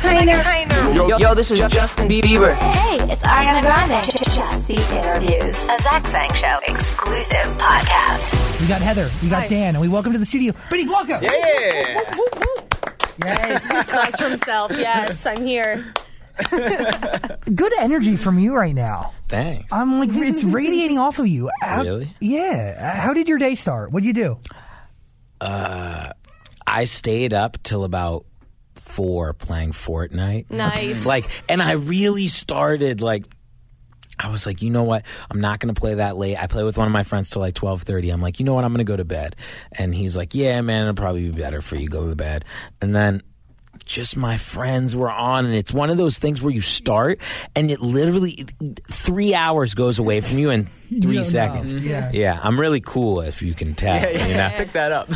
Trainer. Yo, yo, this is Justin Bieber. Hey, it's Ariana Grande. Just the interviews. A Zach Sang Show exclusive podcast. We got Heather, we got Dan, and we welcome to the studio, Benny Blanco. Yeah. Yes. Nice for himself. Yes, I'm here. Good energy from you right now. Thanks. I'm like, it's radiating off of you. How- Really? Yeah. How did your day start? What'd you do? Uh, I stayed up till about four playing Fortnite. Nice. Like, and I really started like. I was like, you know what? I'm not going to play that late. I play with one of my friends till like 12:30. I'm like, you know what? I'm going to go to bed. And he's like, yeah, man, it'll probably be better for you go to bed. And then just my friends were on and it's one of those things where you start and it literally 3 hours goes away from you in 3 don't know. seconds. Yeah. Yeah, I'm really cool if you can tell, you know. Pick that up.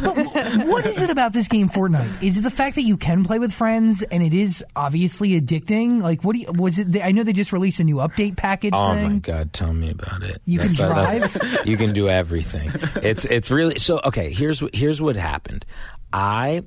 what is it about this game, Fortnite? Is it the fact that you can play with friends and it is obviously addicting? Like, what do you, was it? I know they just released a new update package Oh thing. my god, tell me about it. You can drive. you can do everything. It's it's really so okay, here's what here's what happened. I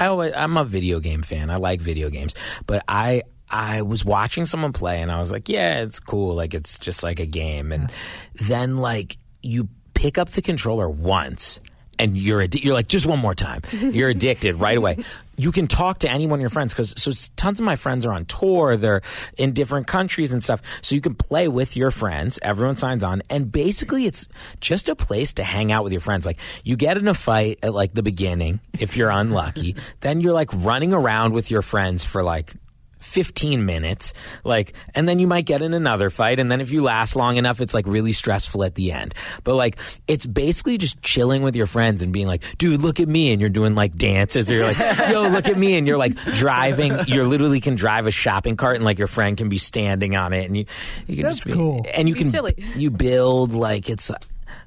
I always, I'm a video game fan. I like video games, but I I was watching someone play and I was like, yeah, it's cool. Like it's just like a game. And then like you pick up the controller once and you're addi- you're like just one more time. You're addicted right away. You can talk to any one of your friends because so tons of my friends are on tour. They're in different countries and stuff. So you can play with your friends. Everyone signs on, and basically it's just a place to hang out with your friends. Like you get in a fight at like the beginning if you're unlucky, then you're like running around with your friends for like 15 minutes like and then you might get in another fight and then if you last long enough it's like really stressful at the end but like it's basically just chilling with your friends and being like dude look at me and you're doing like dances or you're like yo look at me and you're like driving you literally can drive a shopping cart and like your friend can be standing on it and you you can That's just be cool. and you Be can silly. you build like it's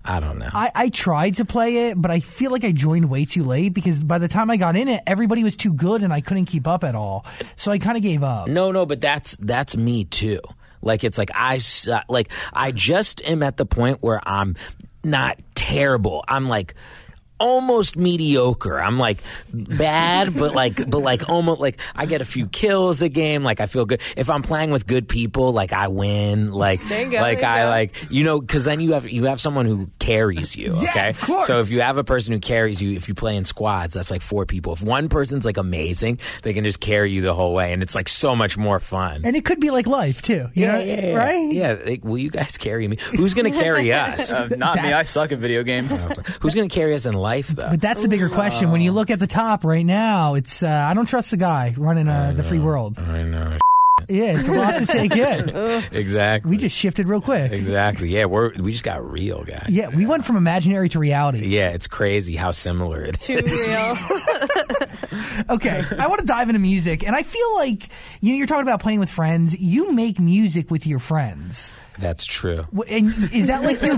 I don't know I, I tried to play it, but I feel like I joined way too late because by the time I got in it, everybody was too good and I couldn't keep up at all. So I kind of gave up. No, no, but that's that's me too. Like it's like I like I just am at the point where I'm not terrible. I'm like almost mediocre. I'm like bad, but like but like almost like I get a few kills a game. Like I feel good if I'm playing with good people. Like I win. Like go, like I go. like you know because then you have you have someone who carries you. Yeah, Okay, of course. so if you have a person who carries you, if you play in squads, that's like four people. If one person's like amazing, they can just carry you the whole way, and it's like so much more fun. And it could be like life too. You know, right? Yeah, like, will you guys carry me? Who's going to carry us? Uh, not me. I suck at video games. Who's going to carry us in life, though? But that's the bigger question. When you look at the top right now, it's uh, I don't trust the guy running uh, the free world. I know. Yeah, it's a lot to take in. exactly. We just shifted real quick. exactly. Yeah, we're we just got real, guys. Yeah, we went from imaginary to reality. Yeah, it's crazy how similar it is. Too real. Okay, I want to dive into music, and I feel like you know you're talking about playing with friends. You make music with your friends, That's true. And is that like your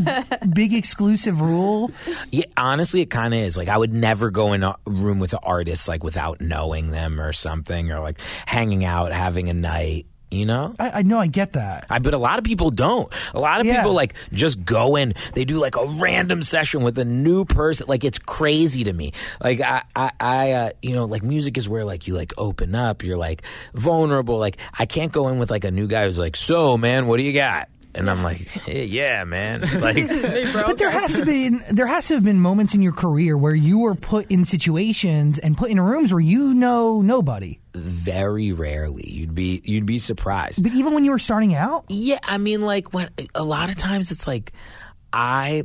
big exclusive rule? Yeah, honestly, it kind of is. Like, I would never go in a room with an artist like without knowing them or something, or like hanging out, having a night. You know. I, I know I get that. I, but a lot of people don't. A lot of Yeah. people like just go in. They do like a random session with a new person. Like it's crazy to me. Like I, I, I uh, you know, like music is where like you like open up. You're like vulnerable. Like I can't go in with like a new guy who's like, so man, what do you got? And I'm like, "Hey, yeah, man. Like, But there has to be there has to have been moments in your career where you were put in situations and put in rooms where you know nobody. very rarely you'd be you'd be surprised. But even when you were starting out, Yeah, I mean, like when a lot of times it's like I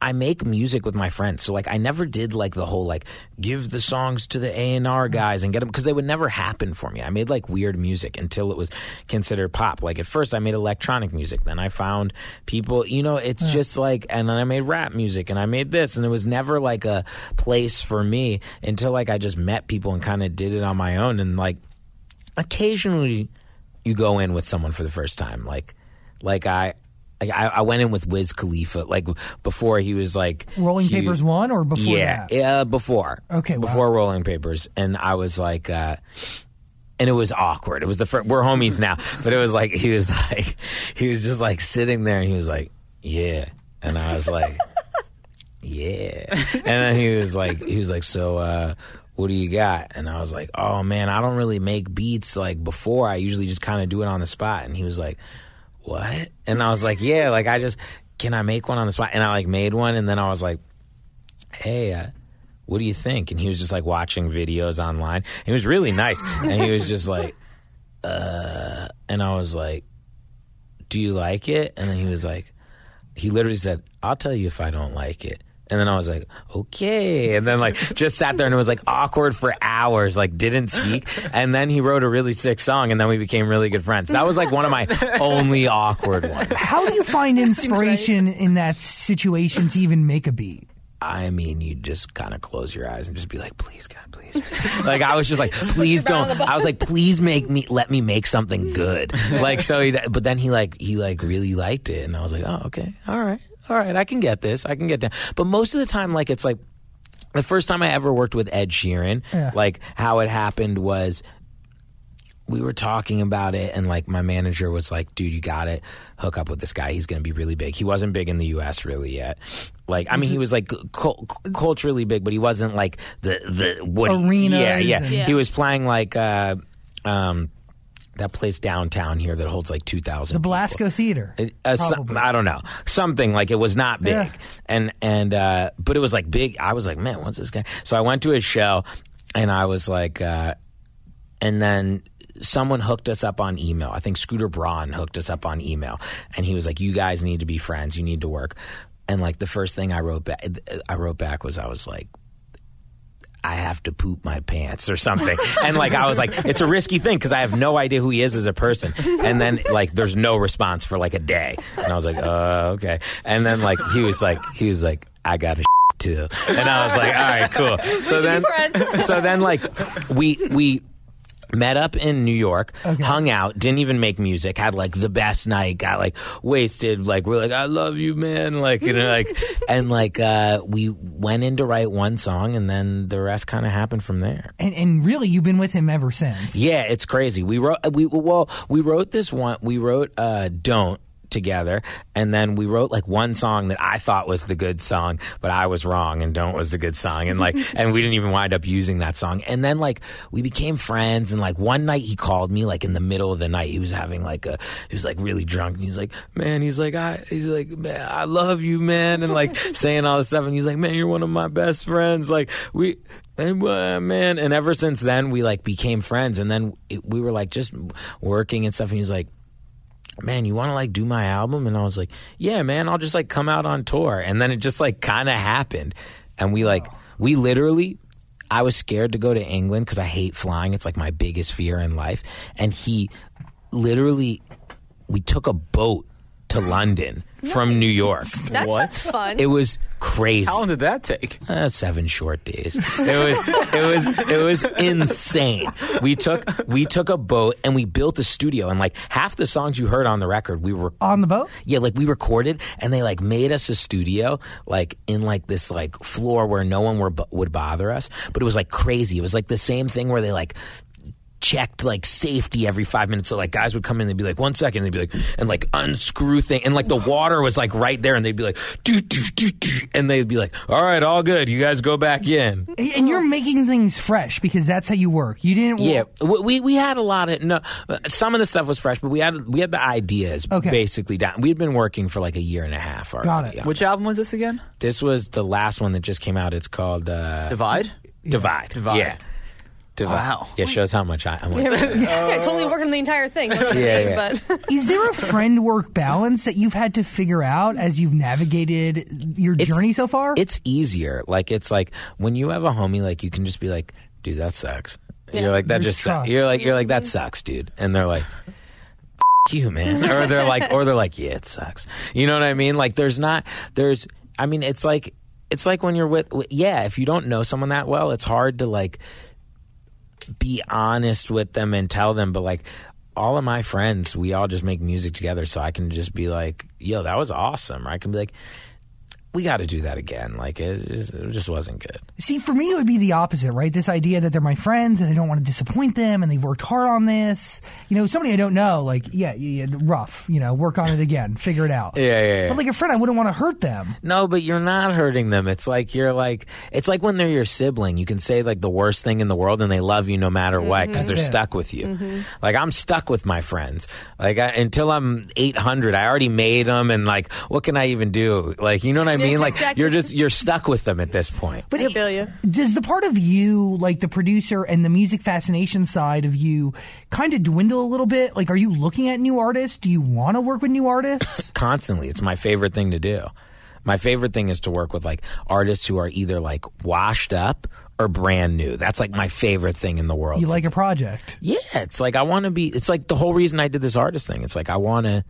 I make music with my friends, so like I never did like the whole like give the songs to the A and R mm-hmm. guys and get them because they would never happen for me. I made like weird music until it was considered pop. Like at first, I made electronic music, then I found people. You know, it's just like, and then I made rap music, and I made this, and it was never like a place for me until like I just met people and kind of did it on my own, and like occasionally you go in with someone for the first time like like i I, I went in with Wiz Khalifa like before he was like Rolling huge. Papers one or before yeah that? yeah before Okay, wow. before Rolling Papers and I was like uh and it was awkward it was the first we're homies now but it was like he was like he was just like sitting there and he was like yeah and I was like yeah and then he was like he was like so uh what do you got? And I was like, oh man, I don't really make beats like before. I usually just kind of do it on the spot. And he was like, what? And I was like, yeah, like I just, can I make one on the spot? And I like made one. And then I was like, hey, uh, what do you think? And he was just like watching videos online. He was really nice. And he was just like, uh, and I was like, do you like it? And then he was like, he literally said, I'll tell you if I don't like it. And then I was like, okay. And then like just sat there and it was like awkward for hours, like didn't speak. And then he wrote a really sick song and then we became really good friends. That was like one of my only awkward ones. How do you find inspiration in that situation to even make a beat? I mean, you just kind of close your eyes and just be like, please, God, please. like, I was just like, please don't. I was like, please make me, let me make something good. Like, so, he, but then he like, he like really liked it. And I was like, oh, okay. All right. All right. I can get this. I can get that. But most of the time, like, it's like, the first time I ever worked with Ed Sheeran, Yeah. like, how it happened was, we were talking about it and like my manager was like dude you got it hook up with this guy he's going to be really big he wasn't big in the us really yet like i mean he was like cul- culturally big but he wasn't like the the what Arenas yeah yeah. Yeah. he was playing like uh um that place downtown here that holds like 2000 The people. Belasco Theater. It- uh, some-. I don't know something like it was not big, Yeah. and and uh, but it was like big. I was like, man, what's this guy? So I went to his show, and I was like, uh, and then someone hooked us up on email. I think Scooter Braun hooked us up on email, and he was like, you guys need to be friends. You need to work. And like the first thing I wrote back, I wrote back was I was like. I have to poop my pants or something. And like, I was like, it's a risky thing because I have no idea who he is as a person. And then like, there's no response for like a day. And I was like, uh, okay. And then like, he was like, he was like, I got to too. And I was like, all right, cool. So then, so then like, we, we, met up in New York, hung out, didn't even make music, had like the best night, got like wasted, like we're like, I love you, man. Like, you know, like, and like, uh, we went in to write one song and then the rest kind of happened from there. And, and really, you've been with him ever since. Yeah, it's crazy. We wrote, we, well, we wrote this one, we wrote, uh, Don't, together. And then we wrote like one song that I thought was the good song but I was wrong and don't was the good song. And like and we didn't even wind up using that song. And then like we became friends. And like one night he called me like in the middle of the night. He was having like a he was like really drunk. And he's like man he's like I he's like man I love you man and like saying all this stuff. And he's like man you're one of my best friends. Like we and uh, man and ever since then we like became friends. And then it, we were like just working and stuff. And he's like man, you want to like do my album? And I was like, yeah, man, I'll just like come out on tour. And then it just like kind of happened. And we like, we literally, I was scared to go to England because I hate flying. It's like my biggest fear in life. And he literally, we took a boat to London from New York. That's, that's fun. It was crazy. How long did that take? Uh, seven short days. It was it was it was insane. We took we took a boat and we built a studio and like half the songs you heard on the record we were On the boat? yeah like we recorded and they like made us a studio like in like this like floor where no one were, would bother us but it was like crazy. It was like the same thing where they like checked like safety every five minutes. So like guys would come in, they'd be like, one second, and they'd be like, and like unscrew thing, and like the water was like right there, and they'd be like, doo, doo, doo, doo, and they'd be like, all right, all good, you guys go back in. And you're making things fresh because that's how you work. You didn't. Yeah, we we- we had a lot of no. Some of the stuff was fresh, but we had we had the ideas Okay. basically down. We had been working for like a year and a half. Already Got it. on Which album was this again? This was the last one that just came out. It's called uh, Divide. Divide. Divide. Yeah. Divide. Wow. Yeah, shows how much I. I'm like, yeah, totally working the entire thing. Yeah, yeah. But Is there a friend work balance that you've had to figure out as you've navigated your It's- journey so far? it's easier. Like it's like when you have a homie, like you can just be like, dude, that sucks. Yeah. You're like that There's just sucks. You're like you're like that sucks, dude. And they're like, F- you man, or they're like, or they're like, yeah, it sucks. You know what I mean? Like there's not there's. I mean, it's like it's like when you're with yeah. If you don't know someone that well, it's hard to like be honest with them and tell them. But like all of my friends, we all just make music together, so I can just be like, yo, that was awesome. I can be like we got to do that again. Like it just, it just wasn't good. See, for me, it would be the opposite, right? This idea that they're my friends and I don't want to disappoint them and they've worked hard on this. You know, somebody I don't know, like, yeah, yeah, yeah, rough, you know, work on it again, figure it out. Yeah, yeah, yeah. But like a friend, I wouldn't want to hurt them. No, but you're not hurting them. It's like you're like it's like when they're your sibling. You can say like the worst thing in the world, and they love you no matter what mm-hmm. because they're it. stuck with you. Mm-hmm. Like I'm stuck with my friends. Like I, until I'm 800, I already made them, and like what can I even do? Like you know what I mean? Like Exactly. you're just you're stuck with them at this point. But I feel you. does the part of you, like the producer and the music fascination side of you, kind of dwindle a little bit? Like, are you looking at new artists? Do you want to work with new artists? constantly. It's my favorite thing to do. My favorite thing is to work with like artists who are either like washed up or brand new. That's like my favorite thing in the world. you like a project? Yeah, it's like I want to be. It's like the whole reason I did this artist thing. It's like I want to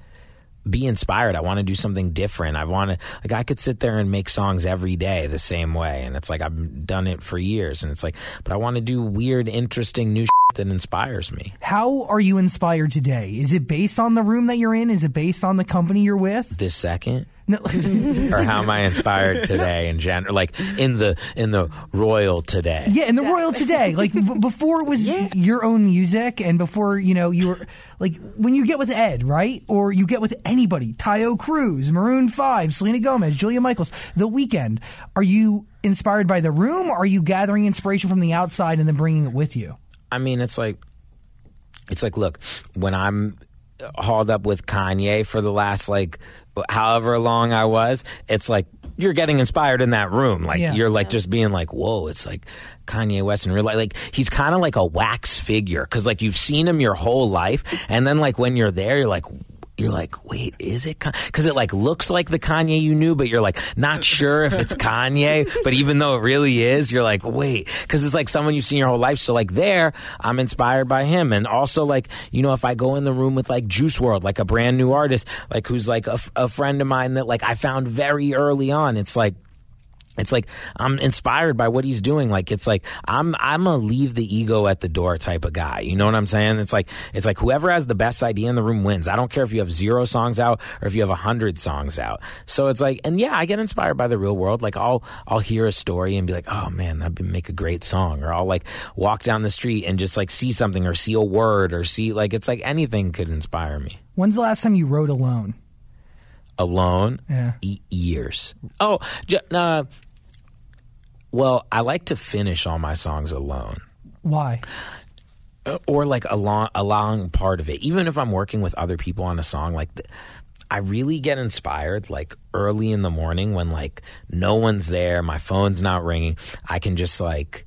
be inspired. I want to do something different. I want to like I could sit there and make songs every day the same way, and it's like I've done it for years, and it's like, but I want to do weird, interesting, new shit that inspires me. How are you inspired today? Is it based on the room that you're in? Is it based on the company you're with? This second. No, or how am I inspired today in general? Like in the in the royal today. yeah, and the Royal today, like b- before it was your own music, and before you know you were like when you get with Ed, right, or you get with anybody, Taio Cruz, Maroon Five, Selena Gomez, Julia Michaels, The Weeknd. Are you inspired by the room? Or are you gathering inspiration from the outside and then bringing it with you? I mean, it's like, it's like, look, when I'm hauled up with Kanye for the last like however long I was, it's like you're getting inspired in that room. Like Yeah. you're like just being like, whoa, it's like Kanye West in real life. Like he's kind of like a wax figure because like you've seen him your whole life, and then like when you're there, you're like. You're like, wait, is it? Because it like looks like the Kanye you knew, but you're like not sure if it's Kanye. But even though it really is, you're like, wait, because it's like someone you've seen your whole life. So like there, I'm inspired by him, and also like you know, if I go in the room with like Juice WRLD, like a brand new artist, like who's like a, f- a friend of mine that like I found very early on, it's like it's like I'm inspired by what he's doing. Like it's like I'm I'm a leave the ego at the door type of guy. You know what I'm saying? It's like it's like whoever has the best idea in the room wins. I don't care if you have zero songs out or if you have a hundred songs out. So it's like and yeah, I get inspired by the real world. Like I'll I'll hear a story and be like, oh man, that'd be- make a great song. Or I'll like walk down the street and just like see something or see a word or see like it's like anything could inspire me. When's the last time you wrote alone? alone Yeah. e- years. Oh, j- uh, well, I like to finish all my songs alone. Why? Uh, Or like a long, a long part of it. Even if I'm working with other people on a song, like th- I really get inspired like early in the morning when like no one's there, my phone's not ringing. I can just like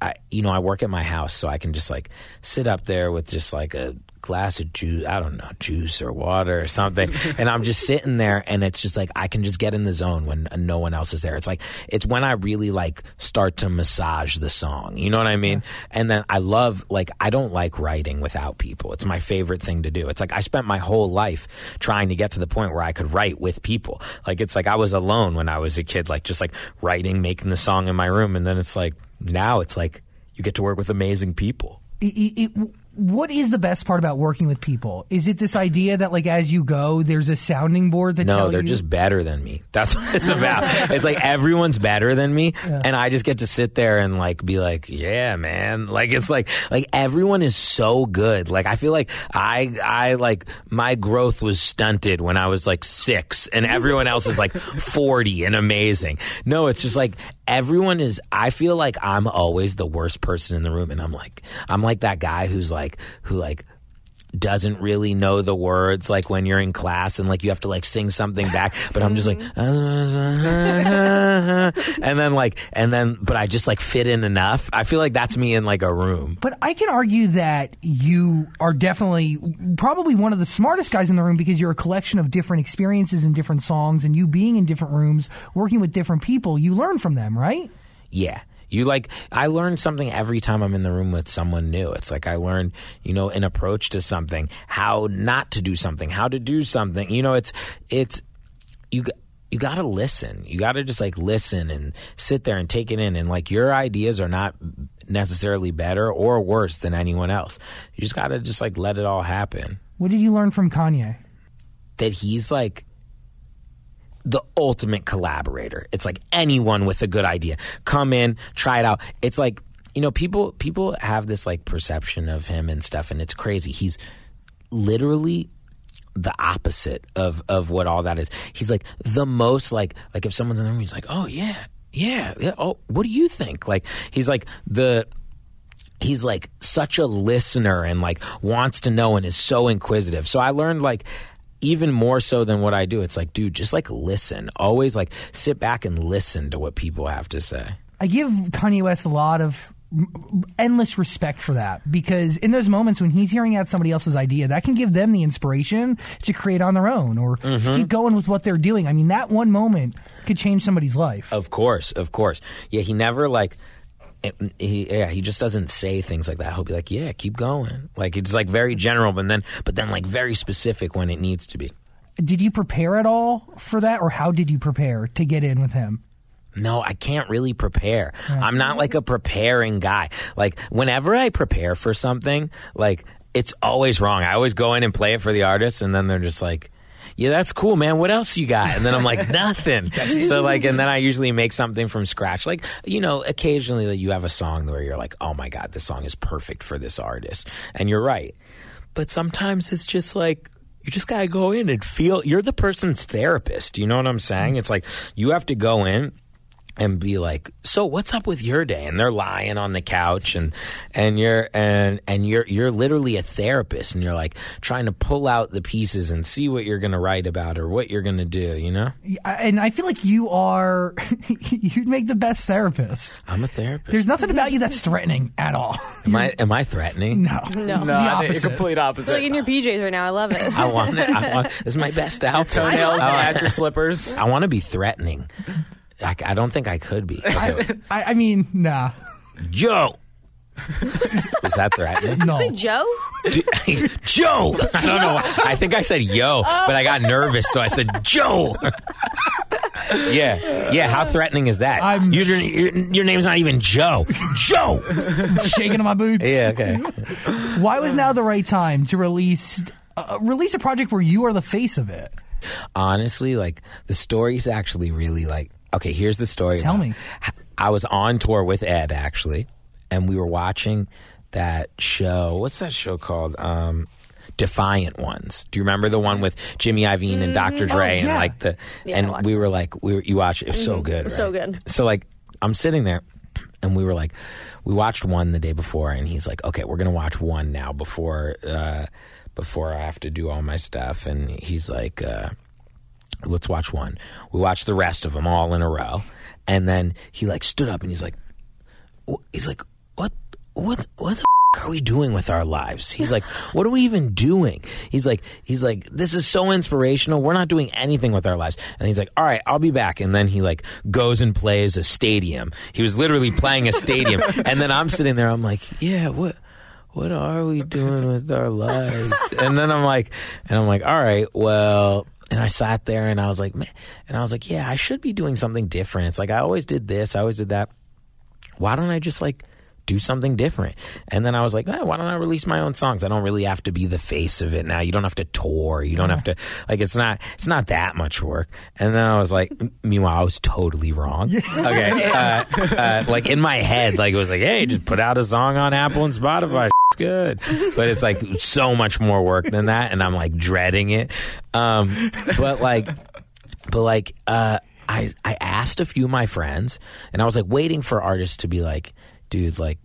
I you know, I work at my house, so I can just like sit up there with just like a glass of juice, I don't know, juice or water or something, and I'm just sitting there and it's just like I can just get in the zone when uh, no one else is there. It's like it's when I really like start to massage the song. You know what I mean? And then I love like I don't like writing without people. It's my favorite thing to do. It's like I spent my whole life trying to get to the point where I could write with people. Like it's like I was alone when I was a kid, like just like writing, making the song in my room, and then it's like now it's like you get to work with amazing people. it, it, what is the best part about working with people? Is it this idea that like as you go, there's a sounding board that No, they're you- just better than me. That's what it's about. it's like everyone's better than me, and I just get to sit there and like be like, yeah, man. Like it's like like everyone is so good. Like I feel like I I like my growth was stunted when I was like six, and everyone else is like forty and amazing. No, it's just like everyone is. I feel like I'm always the worst person in the room, and I'm like I'm like that guy who's like who like doesn't really know the words like when you're in class and like you have to like sing something back but i'm just like mm-hmm. and then like and then but i just like fit in enough. I feel like that's me in like a room. But I can argue that you are definitely probably one of the smartest guys in the room because you're a collection of different experiences and different songs, and you being in different rooms, working with different people, you learn from them, right? yeah you like i learn something every time i'm in the room with someone new. It's like i learn you know an approach to something how not to do something how to do something. You know it's it's you you got to listen. You got to just like listen and sit there and take it in. And like your ideas are not necessarily better or worse than anyone else. You just got to just like let it all happen. What did you learn from Kanye? that he's like the ultimate collaborator. It's like anyone with a good idea. Come in, try it out. It's like, you know, people people have this like perception of him and stuff and it's crazy. He's literally the opposite of of what all that is. He's like the most like like if someone's in the room, he's like, oh yeah, yeah, yeah. Oh, what do you think? Like he's like the he's like such a listener and like wants to know and is so inquisitive. So I learned like even more so than what I do. It's like, dude, just like listen. Always like sit back and listen to what people have to say. I give Kanye West a lot of endless respect for that because in those moments when he's hearing out somebody else's idea, that can give them the inspiration to create on their own or to mm-hmm. keep going with what they're doing. I mean, that one moment could change somebody's life. Of course, of course. Yeah, he never like it- he yeah, he just doesn't say things like that. He'll be like, "Yeah, keep going." Like it's like very general, but then but then like very specific when it needs to be. Did you prepare at all for that, or how did you prepare to get in with him? No, I can't really prepare. I'm not like a preparing guy. Like whenever I prepare for something, like it's always wrong. I always go in and play it for the artist and then they're just like, "Yeah, that's cool, man. What else you got?" And then I'm like, "Nothing." so like and then I usually make something from scratch. Like, you know, occasionally like, you have a song where you're like, "Oh my god, this song is perfect for this artist." And you're right. But sometimes it's just like you just gotta go in and feel you're the person's therapist. You know what I'm saying? It's like you have to go in and be like, "So what's up with your day?" And they're lying on the couch, and and you're and and you're you're literally a therapist, and you're like trying to pull out the pieces and see what you're gonna write about or what you're gonna do. You know, And I feel like you are, you'd make the best therapist. I'm a therapist. There's nothing about you that's threatening at all. am I am I threatening? No, No. the No, I think opposite. a complete opposite. It's like in your PJs right now. I love it. I want it. I want. This is my best outfit. toenails I, at your slippers. I want to be threatening. I, I don't think I could be. Okay. I, I mean, nah, Joe. Is that threatening? no. Say Joe? D- Joe. I don't know. I think I said yo, but I got nervous, so I said Joe. yeah, yeah. How threatening is that? I'm- your, your, your name's not even Joe. Joe. Shaking in my boots. yeah. Okay. Why was now the right time to release uh, release a project where you are the face of it? Honestly, like the story's actually really like. Okay, here's the story. Tell about- me. I was on tour with Ed actually, and we were watching that show. What's that show called? Um, Defiant Ones. Do you remember the one with Jimmy Iovine and Dr. Dre and yeah. like the? Yeah, and we were like, we were, you watch it. It was so good. was so good. So like, I'm sitting there, and we were like, we watched one the day before, and he's like, okay, we're gonna watch one now before uh, before I have to do all my stuff, and he's like. Uh, let's watch one. We watched the rest of them all in a row, and then he like stood up and he's like, he's like, what, what, what the f- are we doing with our lives? He's like, what are we even doing? He's like, he's like, this is so inspirational. We're not doing anything with our lives. And he's like, all right, I'll be back. And then he like goes and plays a stadium. He was literally playing a stadium, and then I'm sitting there. I'm like, yeah, what what are we doing with our lives? And then I'm like, and I'm like, all right, well, and I sat there and I was like, man, and I was like, yeah, I should be doing something different. It's like I always did this, I always did that. Why don't I just like do something different? And then I was like, eh, why don't I release my own songs? I don't really have to be the face of it now. You don't have to tour. You don't have to like it's not it's not that much work. And then I was like, meanwhile, I was totally wrong. Okay, uh, uh, like in my head, like it was like, hey, just put out a song on Apple and Spotify. It's good, but it's like so much more work than that, and I'm like dreading it. Um, but like, but like, uh, I I asked a few of my friends, and I was like waiting for artists to be like, dude, like.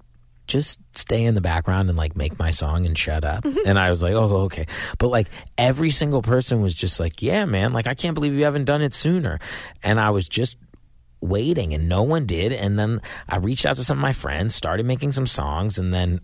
Just stay in the background and like make my song and shut up. And I was like, oh, okay. But like every single person was just like, yeah, man, like I can't believe you haven't done it sooner. And I was just waiting and no one did. And then I reached out to some of my friends, started making some songs, and then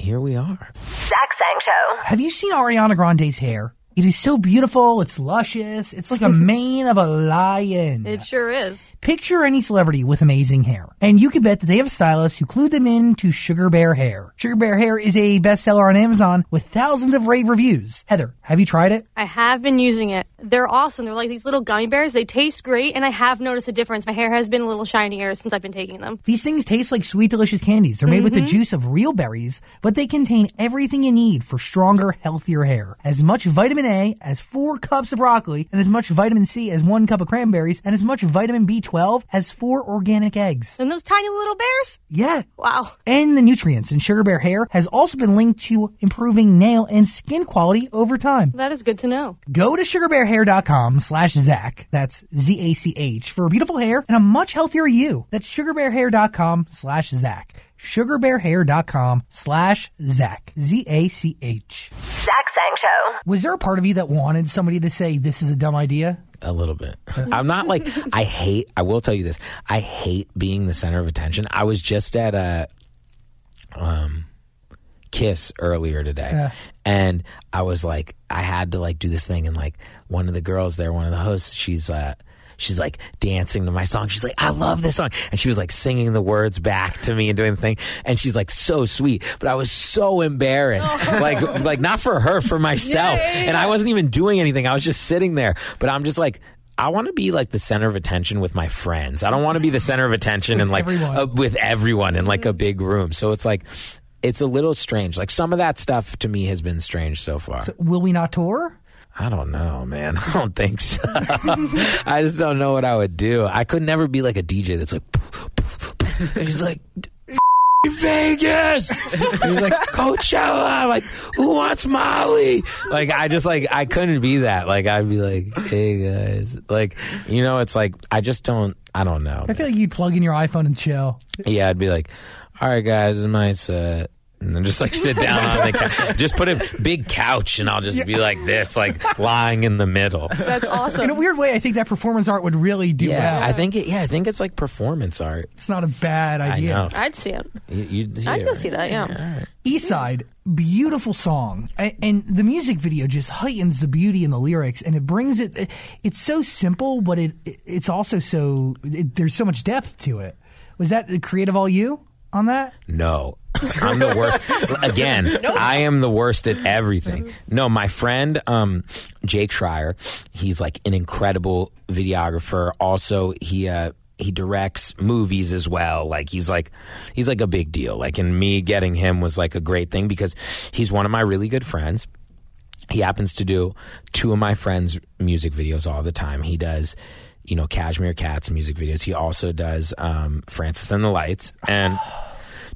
here we are. Zach Sang Show. Have you seen Ariana Grande's hair? It is so beautiful. It's luscious. It's like a mane of a lion. It sure is. Picture any celebrity with amazing hair, and you can bet that they have stylists who clued them in to Sugar Bear Hair. Sugar Bear Hair is a bestseller on Amazon with thousands of rave reviews. Heather, have you tried it? I have been using it. They're awesome. They're like these little gummy bears. They taste great, and I have noticed a difference. My hair has been a little shinier since I've been taking them. These things taste like sweet, delicious candies. They're made with the mm-hmm. juice of real berries, but they contain everything you need for stronger, healthier hair. As much vitamin vitamin A as four cups of broccoli and as much vitamin C as one cup of cranberries and as much vitamin B12 as four organic eggs. And those tiny little bears? Yeah. Wow. And the nutrients in Sugar Bear hair has also been linked to improving nail and skin quality over time. That is good to know. Go to sugarbearhair.com slash Zach. That's Z-A-C-H for beautiful hair and a much healthier you. That's sugarbearhair.com slash Zach. Sugarbearhair.com slash Zach. Z-A-C-H. Zach Sang Show. Was there a part of you that wanted somebody to say this is a dumb idea? A little bit. I'm not like I hate. I will tell you this. I hate being the center of attention. I was just at a um kiss earlier today, Yeah. and I was like, I had to like do this thing, and like one of the girls there, one of the hosts, she's uh. She's like dancing to my song. She's like, I love this song. And she was like singing the words back to me and doing the thing. And she's like so sweet. But I was so embarrassed. Like, like not for her, for myself. And I wasn't even doing anything. I was just sitting there. But I'm just like, I want to be like the center of attention with my friends. I don't want to be the center of attention and like everyone. uh, with everyone in like a big room. So it's like it's a little strange. Like some of that stuff to me has been strange so far. Will we not tour? I don't know, man. I don't think so. I just don't know what I would do. I could never be like a DJ that's like, poof, poof, poof. and he's like. Vegas. He's like Coachella. Like who wants Molly? Like I just like I couldn't be that. Like I'd be like, hey guys. Like you know, it's like I just don't. I don't know. I feel like you'd plug in your iPhone and chill. Yeah, I'd be like, all right, guys, it's my set. And then just like sit down on the couch. Just put a big couch and I'll just be like this, like lying in the middle. That's awesome. In a weird way, I think that performance art would really do Yeah, well. I think it, yeah, I think it's like performance art. it's not a bad I idea. know. I'd see it. You, you, I'd yeah, go see that, yeah. all right. East Side, beautiful song, A- and the music video just heightens the beauty in the lyrics, and it brings it. It's so simple, but it it's also so it, there's so much depth to it. Was that creative all you on that? No. I'm the worst. Again, I am the worst at everything. No, my friend um, Jake Schreier, he's like an incredible videographer. Also, he uh, he directs movies as well. Like he's like he's like a big deal. Like and me getting him was like a great thing because he's one of my really good friends. He happens to do two of my friends' music videos all the time. He does, you know, Cashmere Cat's music videos. He also does um, Francis and the Lights and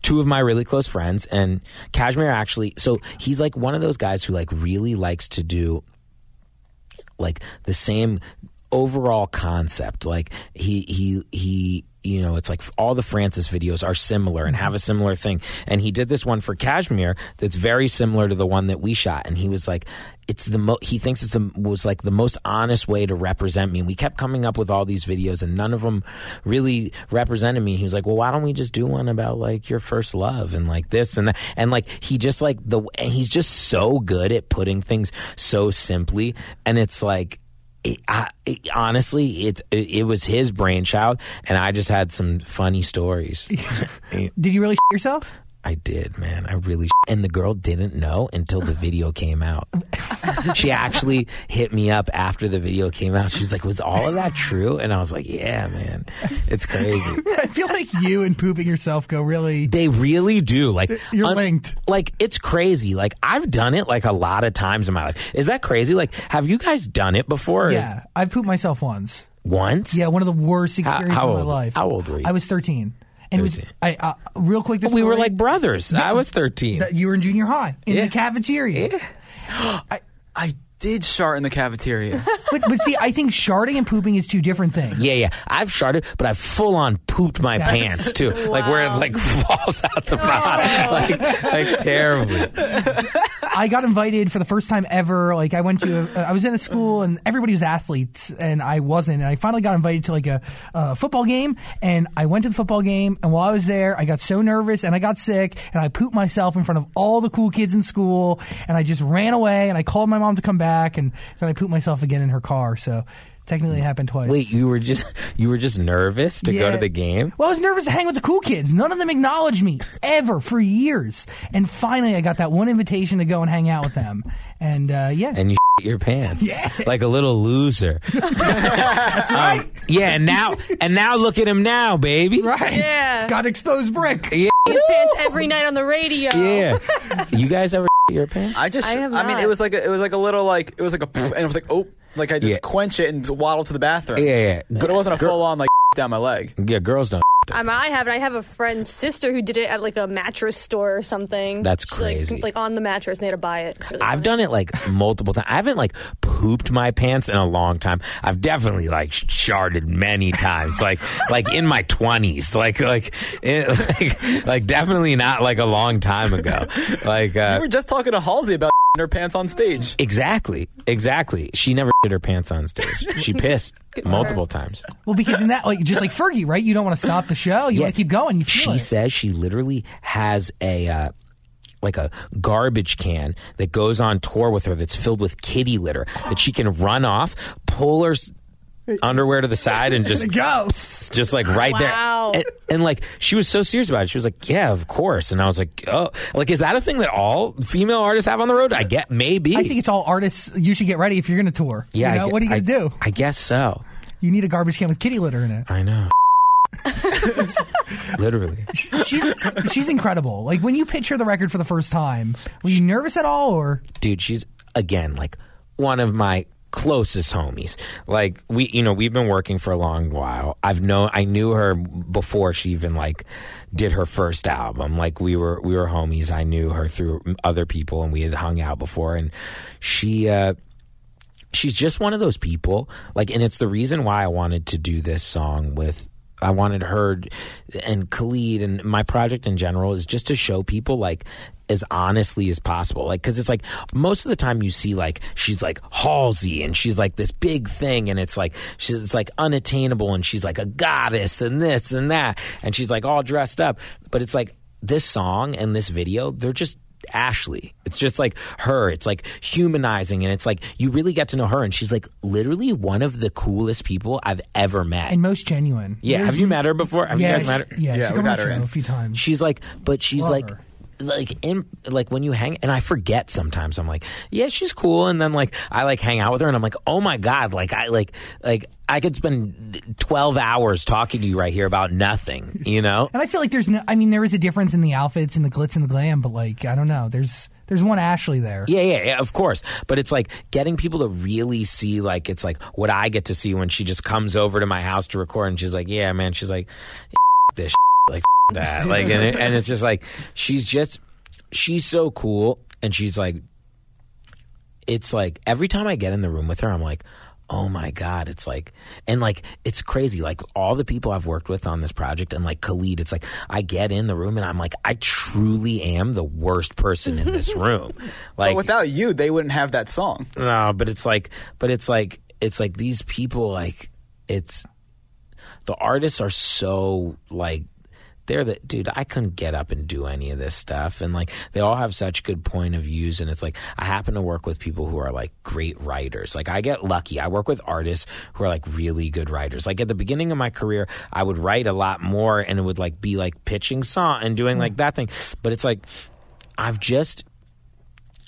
two of my really close friends and Cashmere actually so he's like one of those guys who like really likes to do like the same overall concept like he he he you know it's like all the francis videos are similar and have a similar thing. And he did this one for Cashmere that's very similar to the one that we shot. And he was like it's the mo he thinks it's the was like the most honest way to represent me. And we kept coming up with all these videos and none of them really represented me. He was like well why don't we just do one about like your first love and like this and that. And like he just like the he's just so good at putting things so simply. And it's like it, I, it, honestly, it's it, it was his brainchild, and I just had some funny stories. Did you really yourself? I did, man. I really and the girl didn't know until the video came out. she actually hit me up after the video came out. She's like, "Was all of that true?" And I was like, "Yeah, man, it's crazy." I feel like you and pooping yourself go really. They really do. Like You're linked. Like it's crazy. Like I've done it like a lot of times in my life. Is that crazy? Like, have you guys done it before? or is- Yeah, I've pooped myself once. once. Yeah, one of the worst experiences how of my old- life. how old were you? I was 13. And it was I uh, real quick. This we were like brothers. I was thirteen. you were in junior high in Yeah. the cafeteria. I did shart in the cafeteria. But but see, I think sharding and pooping is two different things. Yeah, yeah. I've sharted, but I've full on pooped my That's- pants too, like where it like falls out the bottom, like like terribly. I got invited for the first time ever. Like I went to, a, I was in a school and everybody was athletes and I wasn't. And I finally got invited to like a, a football game and I went to the football game. And while I was there, I got so nervous and I got sick and I pooped myself in front of all the cool kids in school. And I just ran away and I called my mom to come back and then I pooped myself again in her car. So technically it happened twice. Wait, you were just you were just nervous to go Yeah. to the game? Well, I was nervous to hang with the cool kids. None of them acknowledged me ever for years. And finally, I got that one invitation to go and hang out with them. And uh, yeah, And you shit your pants, Yeah. like a little loser. that's right. Yeah, and now and now look at him now, baby. right. Yeah. Got exposed brick. Yeah, His pants every night on the radio. yeah. You guys ever your pants? I just, I I, mean, it was like, a, it was like a little, like, it was like a, and it was like, oh, like I just Yeah. quench it and waddle to the bathroom. yeah, yeah. But it wasn't a Girl- full on like down my leg. Yeah, girls don't. I mean, I have it. I have a friend's sister who did it at like a mattress store or something. That's She, like, crazy. Like, on the mattress, and they had to buy it. Really I've funny. done it like multiple times. I haven't like pooped my pants in a long time. I've definitely like sharded many times, like like in my twenties, like like, it, like like definitely not like a long time ago. Like We uh, were just talking to Halsey about her pants on stage. exactly, exactly. She never did her pants on stage. She pissed multiple times. Well, because in that, like, just like Fergie, right? You don't want to stop the show. You Yeah. want to keep going. You feel She it. says she literally has a uh, like a garbage can that goes on tour with her that's filled with kitty litter that she can run off, pull her s- underwear to the side, and just Go. just like right Wow. there. And, and like she was so serious about it. She was like, "Yeah, of course." And I was like, "Oh, like is that a thing that all female artists have on the road?" I get maybe. I think it's all artists. You should get ready if you're going to tour. yeah. You know, gue- what are you going to I- do? I guess so. You need a garbage can with kitty litter in it. I know. Literally. She's she's incredible. Like when you picture the record for the first time, were you nervous at all, or dude she's again like one of my closest homies. Like we you know we've been working for a long while. I've known i knew her before she even like did her first album. Like we were we were homies. I knew her through other people and we had hung out before. And she uh she's just one of those people like and it's the reason why i wanted to do this song with i wanted her and khalid and my project in general is just to show people like as honestly as possible like because it's like most of the time you see like she's like halsey and she's like this big thing and it's like she's it's like unattainable and she's like a goddess and this and that and she's like all dressed up but it's like this song and this video they're just Ashley. It's just like her. It's like humanizing and it's like you really get to know her and she's like literally one of the coolest people I've ever met. and most genuine? yeah, have you met her before? Have yeah, you guys met her? she- yeah, Yeah, she's we've come on the her show a few times. She's like but she's Love like her. Like in like when you hang and I forget sometimes I'm like, yeah, she's cool and then like I like hang out with her and I'm like, "Oh my god, like I like like I could spend 12 hours talking to you right here about nothing, you know?" And I feel like there's no. I mean, there is a difference in the outfits and the glitz and the glam, but like I don't know. There's there's one Ashley there. Yeah, yeah, yeah, of course. But it's like getting people to really see, like, it's like what I get to see when she just comes over to my house to record and she's like, yeah, man, she's like, this, that. Like, and, it, and it's just like, she's just, she's so cool. And she's like, it's like every time I get in the room with her, I'm like, oh my god, it's like, and like it's crazy. Like all the people I've worked with on this project, and like Khalid, it's like I get in the room and I'm like, I truly am the worst person in this room. Like But without you, they wouldn't have that song. no, but it's like, but it's like, it's like these people, like, it's the artists are so like they're the dude. I couldn't get up and do any of this stuff, and like they all have such good point of views, and it's like I happen to work with people who are like great writers. Like I get lucky. I work with artists who are like really good writers. Like at the beginning of my career, I would write a lot more, and it would like be like pitching song and doing hmm. like that thing. But it's like I've just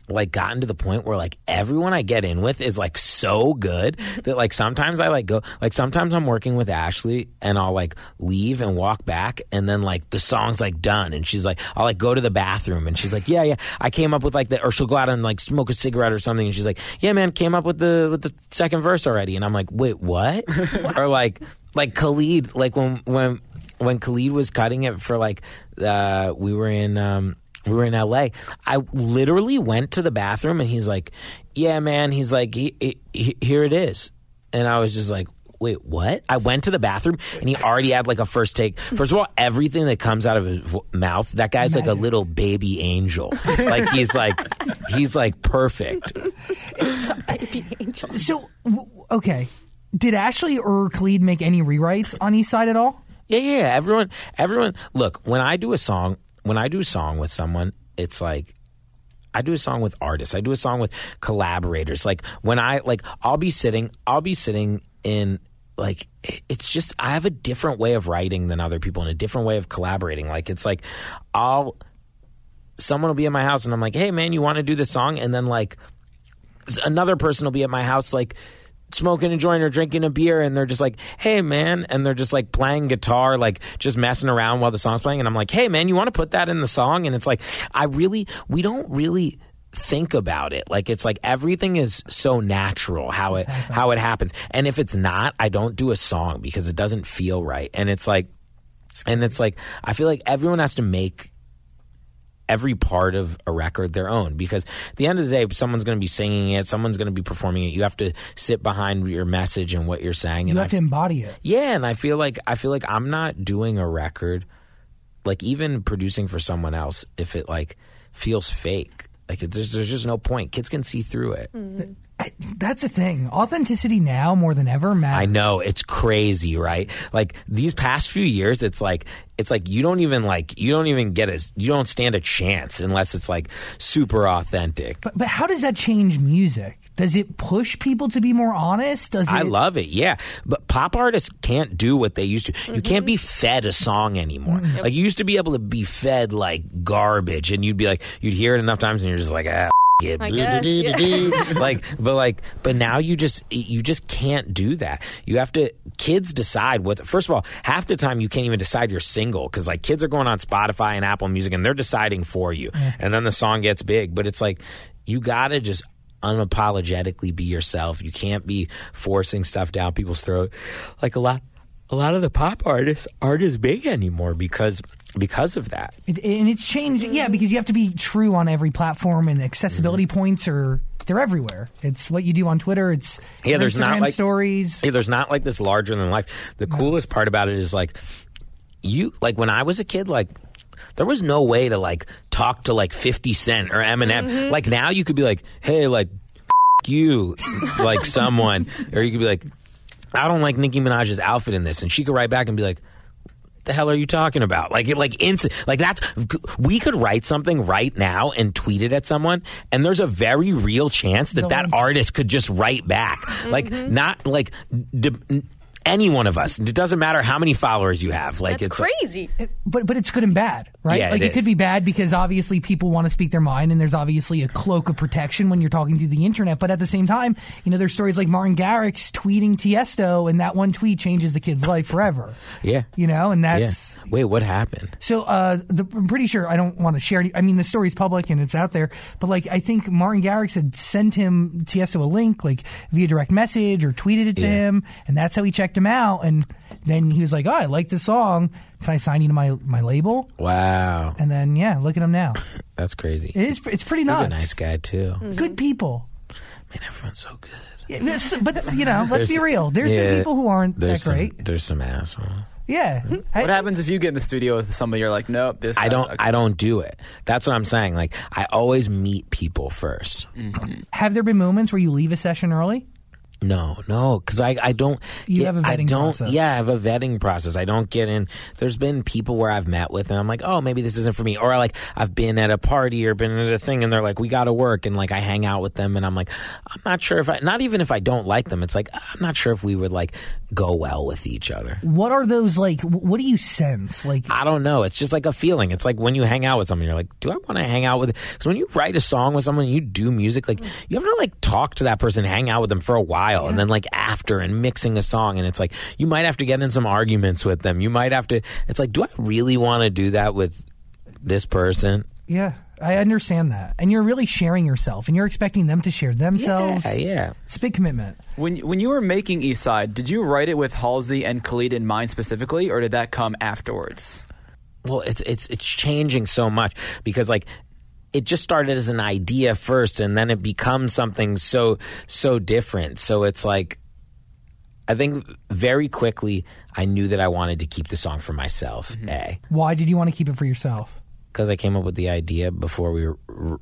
like gotten to the point where like everyone I get in with is like so good that like sometimes I like go like sometimes I'm working with Ashley and I'll like leave and walk back and then like the song's like done and she's like I'll like go to the bathroom and she's like yeah yeah. I came up with like the or she'll go out and like smoke a cigarette or something and she's like yeah man came up with the with the second verse already. And I'm like wait what? Or like like Khalid like when when when Khalid was cutting it for like uh we were in um we were in LA. I literally went to the bathroom and he's like, "Yeah, man." He's like, he, he, he- "Here it is," and I was just like. Wait, what? I went to the bathroom and he already had like a first take. First of all, everything that comes out of his vo- mouth, that guy's like a little baby angel. Like he's like, he's like perfect. So w- okay, did Ashley or Khalid make any rewrites on East Side at all? Yeah, yeah, yeah. Everyone, everyone. Look, when I do a song, when I do a song with someone, it's like I do a song with artists. I do a song with collaborators. Like when I like, I'll be sitting, I'll be sitting in like it's just I have a different way of writing than other people and a different way of collaborating. Like it's like I'll someone will be at my house and I'm like, hey man, you want to do this song? And then like another person will be at my house like smoking a joint or drinking a beer and they're just like hey man and they're just like playing guitar like just messing around while the song's playing and i'm like hey man you want to put that in the song and it's like i really we don't really think about it. Like it's like everything is so natural how it how it happens. And if it's not, I don't do a song because it doesn't feel right. And it's like and it's like I feel like everyone has to make every part of a record their own because at the end of the day someone's going to be singing it someone's going to be performing it you have to sit behind your message and what you're saying You and have I to embody it. yeah, and I feel like I feel like I'm not doing a record like even producing for someone else if it like feels fake. Like it, there's there's just no point. Kids can see through it. Mm-hmm. I, that's the thing. Authenticity now more than ever matters. I know it's crazy, right? Like these past few years, it's like it's like you don't even like you don't even get a you don't stand a chance unless it's like super authentic. But, but how does that change music? Does it push people to be more honest? Does it? I love it, yeah. But pop artists can't do what they used to. You can't be fed a song anymore. Like you used to be able to be fed like garbage, and you'd be like, you'd hear it enough times, and you're just like, ah. It. I guess, like but like but now you just you just can't do that. You have to kids decide what first of all half the time you can't even decide your single because like kids are going on spotify and apple music and they're deciding for you. And then the song gets big but it's like you gotta just unapologetically be yourself. You can't be forcing stuff down people's throat. Like a lot a lot of the pop artists aren't as big anymore because because of that It, and it's changed, yeah, because you have to be true on every platform, and accessibility Mm-hmm. points are they're everywhere. It's what you do on Twitter. It's Yeah, your there's not like- stories. Yeah, there's not like this larger than life. The coolest part about it is like you like when I was a kid, like there was no way to like talk to like 50 Cent or Eminem. Like now you could be like, hey, like f- you, like someone, or you could be like, I don't like Nicki Minaj's outfit in this, and she could write back and be like. The hell are you talking about? Like, like instant, like that's. We could write something right now and tweet it at someone, and there's a very real chance that They'll that artist could just write back. Like, mm-hmm. not like d- any one of us. It doesn't matter how many followers you have. Like, That's it's crazy. but but it's good and bad, right? Yeah, like it it, could be bad because obviously people want to speak their mind, and there's obviously a cloak of protection when you're talking through the internet. But at the same time, you know, there's stories like Martin Garrix tweeting Tiesto, and that one tweet changes the kid's life forever. yeah, You know, and yeah. that's Wait, what happened? So uh, the, I'm pretty sure I don't want to share. I mean, the story's public and it's out there. But like, I think Martin Garrix had sent him Tiesto a link, like via direct message or tweeted it to Yeah. him, and that's how he checked him out. And then he was like, "Oh, I like the song. Can I sign you to my my label?" Wow, And then yeah, look at him now. that's crazy. It is. It's pretty He's nuts. a nice guy too. Mm-hmm. Good people. Man, everyone's so good. Yeah, this- but you know, let's be real. There's yeah, been people who aren't that There's some, great. There's some assholes. Yeah. What happens if you get in the studio with somebody? You're like, nope, this. I guy don't. sucks." I don't do it. That's what I'm saying. Like, I always meet people first. Mm-hmm. have there been moments where you leave a session early? No, no, because I, I don't. You get- have a vetting I don't. process. Yeah, I have a vetting process. I don't get in. There's been people where I've met with, and I'm like, oh, maybe this isn't for me. Or like I've been at a party or been at a thing, and they're like, we got to work, and like I hang out with them, and I'm like, I'm not sure if I. Not even if I don't like them, it's like I'm not sure if we would like go well with each other. What are those like? What do you sense? Like, I don't know. It's just like a feeling. It's like when you hang out with someone, you're like, do I want to hang out with? Because when you write a song with someone, you do music. Like you have to like talk to that person, hang out with them for a while, and then like after and mixing a song, and it's like you might have to get in some arguments with them. You might have to. It's like, do I really want to do that with this person? Yeah, I understand that. And you're really sharing yourself and you're expecting them to share themselves. Yeah, yeah. It's a big commitment. When when you were making East Side, did you write it with Halsey and Khalid in mind specifically, or did that come afterwards? well it's it's it's changing so much because like it just started as an idea first and then it becomes something so so different. So it's like i think very quickly i knew that i wanted to keep the song for myself mm-hmm. a. Why did you want to keep it for yourself? because i came up with the idea before we were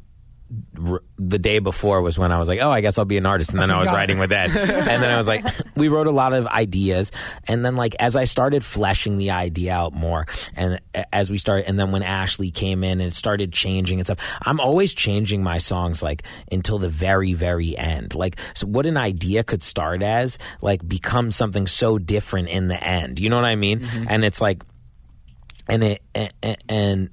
r- the day before was when I was like, oh, I guess I'll be an artist, and then I was writing with Ed, and then I was like, we wrote a lot of ideas, and then like as I started fleshing the idea out more, and as we started, and then when Ashley came in and it started changing and stuff, I'm always changing my songs like until the very very end, like so what an idea could start as like becomes something so different in the end, you know what I mean? Mm-hmm. And it's like, and it and. and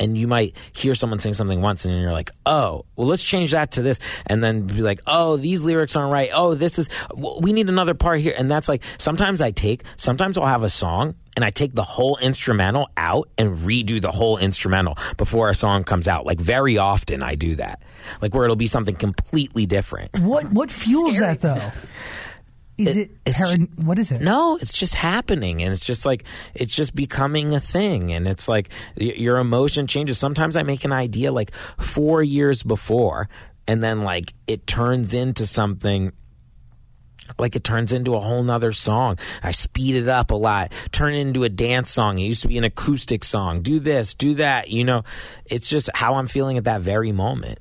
and you might hear someone sing something once and you're like, oh, well, let's change that to this. And then be like, oh, these lyrics aren't right. Oh, this is, we need another part here. And that's like, sometimes I take, sometimes I'll have a song and I take the whole instrumental out and redo the whole instrumental before a song comes out. Like very often I do that. Like where it'll be something completely different. What what fuels that though? Is it, it's paran- what is it? No, it's just happening, and it's just like it's just becoming a thing, and it's like y- your emotion changes. Sometimes I make an idea like four years before, and then like it turns into something. Like it turns into a whole nother song. I speed it up a lot, turn it into a dance song. It used to be an acoustic song. Do this, do that. You know, it's just how I'm feeling at that very moment.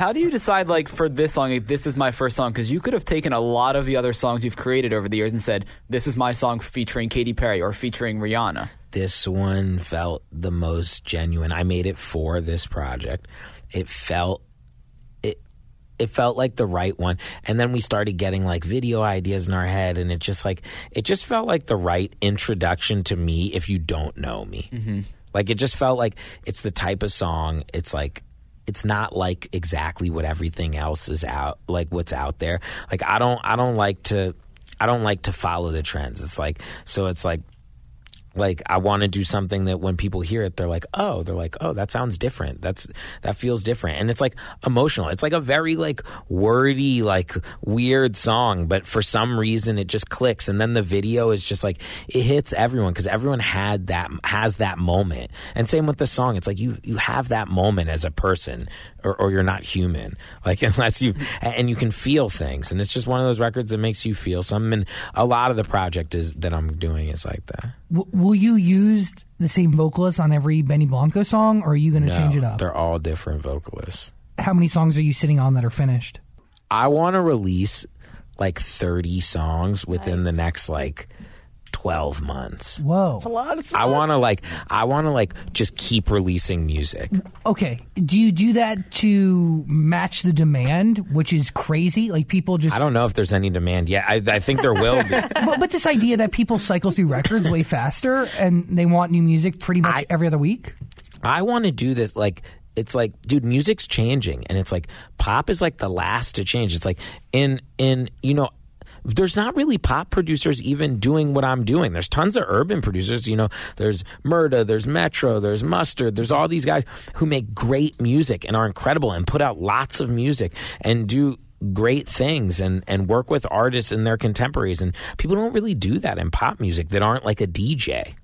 How do you decide, like, for this song, like, this is my first song? Because you could have taken a lot of the other songs you've created over the years and said, this is my song featuring Katy Perry or featuring Rihanna. this one felt the most genuine. I made it for this project. It felt it it felt like the right one. And then we started getting like video ideas in our head and it just like it just felt like the right introduction to me if you don't know me. Mm-hmm. Like it just felt like it's the type of song it's like it's not like exactly what everything else is out like what's out there. Like I don't I don't like to I don't like to follow the trends. It's like so it's like like I want to do something that when people hear it, they're like, oh, they're like, oh, that sounds different. That's that feels different, and it's like emotional. It's like a very like wordy, like weird song, but for some reason it just clicks, and then the video is just like it hits everyone because everyone had that has that moment, and same with the song. It's like you you have that moment as a person, or, or you're not human, like unless you and you can feel things, and it's just one of those records that makes you feel something. And a lot of the project is that I'm doing is like that. W- will you use the same vocalist on every Benny Blanco song, or are you going to change it up? They're all different vocalists. How many songs are you sitting on that are finished? I want to release like 30 songs within the next like 12 months. Whoa. I want to like I want to like just keep releasing music. Okay. Do you do that to match the demand, which is crazy? Like people just. I don't know if there's any demand yet. I, I think there will be. but, but this idea that people cycle through records way faster and they want new music pretty much I- every other week. I want to do this like it's like dude music's changing and it's like pop is like the last to change. It's like in in you know there's not really pop producers even doing what I'm doing. There's tons of urban producers, you know, there's Murda, there's Metro, there's Mustard, there's all these guys who make great music and are incredible and put out lots of music and do great things and and work with artists and their contemporaries and people don't really do that in pop music that aren't like a DJ.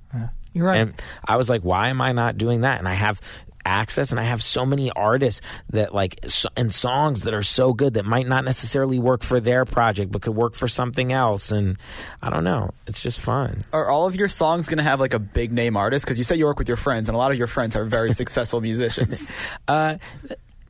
You're right. And I was like, why am I not doing that? And I have access and I have so many artists that like so, and songs that are so good that might not necessarily work for their project but could work for something else and I don't know it's just fun Are all of your songs to have, like, a big name artist? Because you say you work with your friends, and a lot of your friends are very successful musicians. uh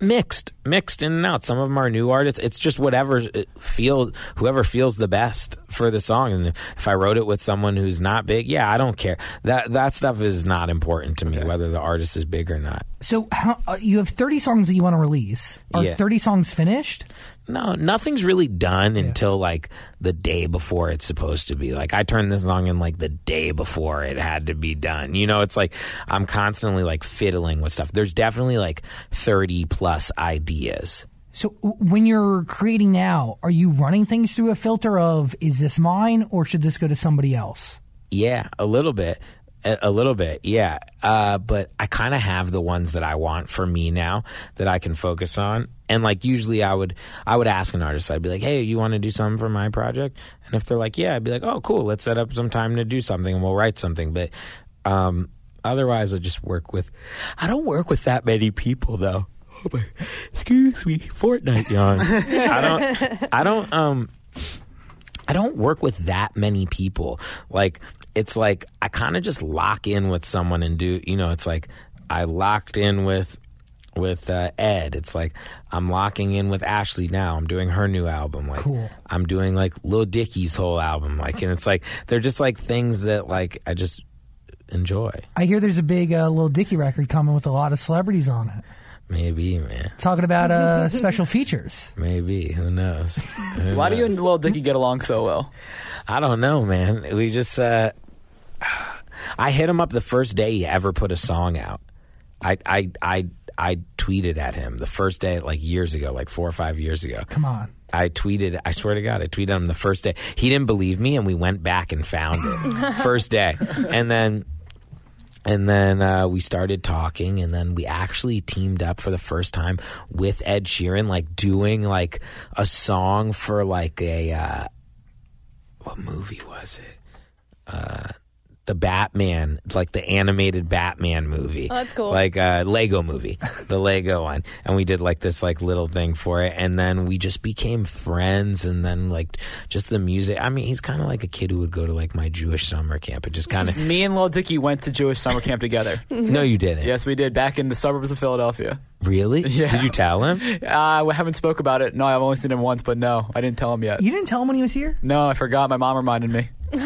mixed mixed in and out some of them are new artists it's just whatever it feels whoever feels the best for the song and if i wrote it with someone who's not big yeah i don't care that that stuff is not important to me whether the artist is big or not so how, uh, you have 30 songs that you want to release. Are Yeah. 30 songs finished? No, nothing's really done until like the day before it's supposed to be. Like I turned this song in like the day before it had to be done. You know, it's like I'm constantly like fiddling with stuff. There's definitely like 30 plus ideas. So when you're creating now, are you running things through a filter of is this mine or should this go to somebody else? Yeah, a little bit. A, little bit, yeah. Uh, but I kind of have the ones that I want for me now that I can focus on. And like usually, I would I would ask an artist. I'd be like, "Hey, you want to do something for my project?" And if they're like, "Yeah," I'd be like, "Oh, cool. Let's set up some time to do something, and we'll write something." But um, otherwise, I just work with. I don't work with that many people though. Oh my, excuse me, Fortnite yawn. I don't. I don't. Um. I don't work with that many people. Like it's like I kind of just lock in with someone and do, you know, it's like I locked in with with uh, Ed. It's like I'm locking in with Ashley now. I'm doing her new album. Like Cool. I'm doing like Lil Dicky's whole album. Like and it's like they're just like things that like I just enjoy. I hear there's a big uh, Lil Dicky record coming with a lot of celebrities on it. Maybe, man. Talking about uh, special features. Maybe. Who knows? Who Why do you and? Lil Dicky get along so well? I don't know, man. We just uh I hit him up the first day he ever put a song out. I I I I tweeted at him the first day, like years ago, like four or five years ago. Come on. I tweeted, I swear to God, I tweeted him the first day. He didn't believe me, and we went back and found it first day, and then. And then uh, we started talking, and then we actually teamed up for the first time with Ed Sheeran, like doing like a song for like a uh, what movie was it? Uh, the Batman, like the animated Batman movie. Oh, that's cool. Like a Lego movie, the Lego one. And we did like this like little thing for it. And then we just became friends. And then like just the music. I mean, he's kind of like a kid who would go to like my Jewish summer camp. It just kind of, Me and Lil Dicky went to Jewish summer camp together. no, you didn't. yes, we did back in the suburbs of Philadelphia. Really? Yeah. Did you tell him? Uh, we haven't spoke about it. No, I've only seen him once, but no, I didn't tell him yet. You didn't tell him when he was here? No, I forgot. My mom reminded me.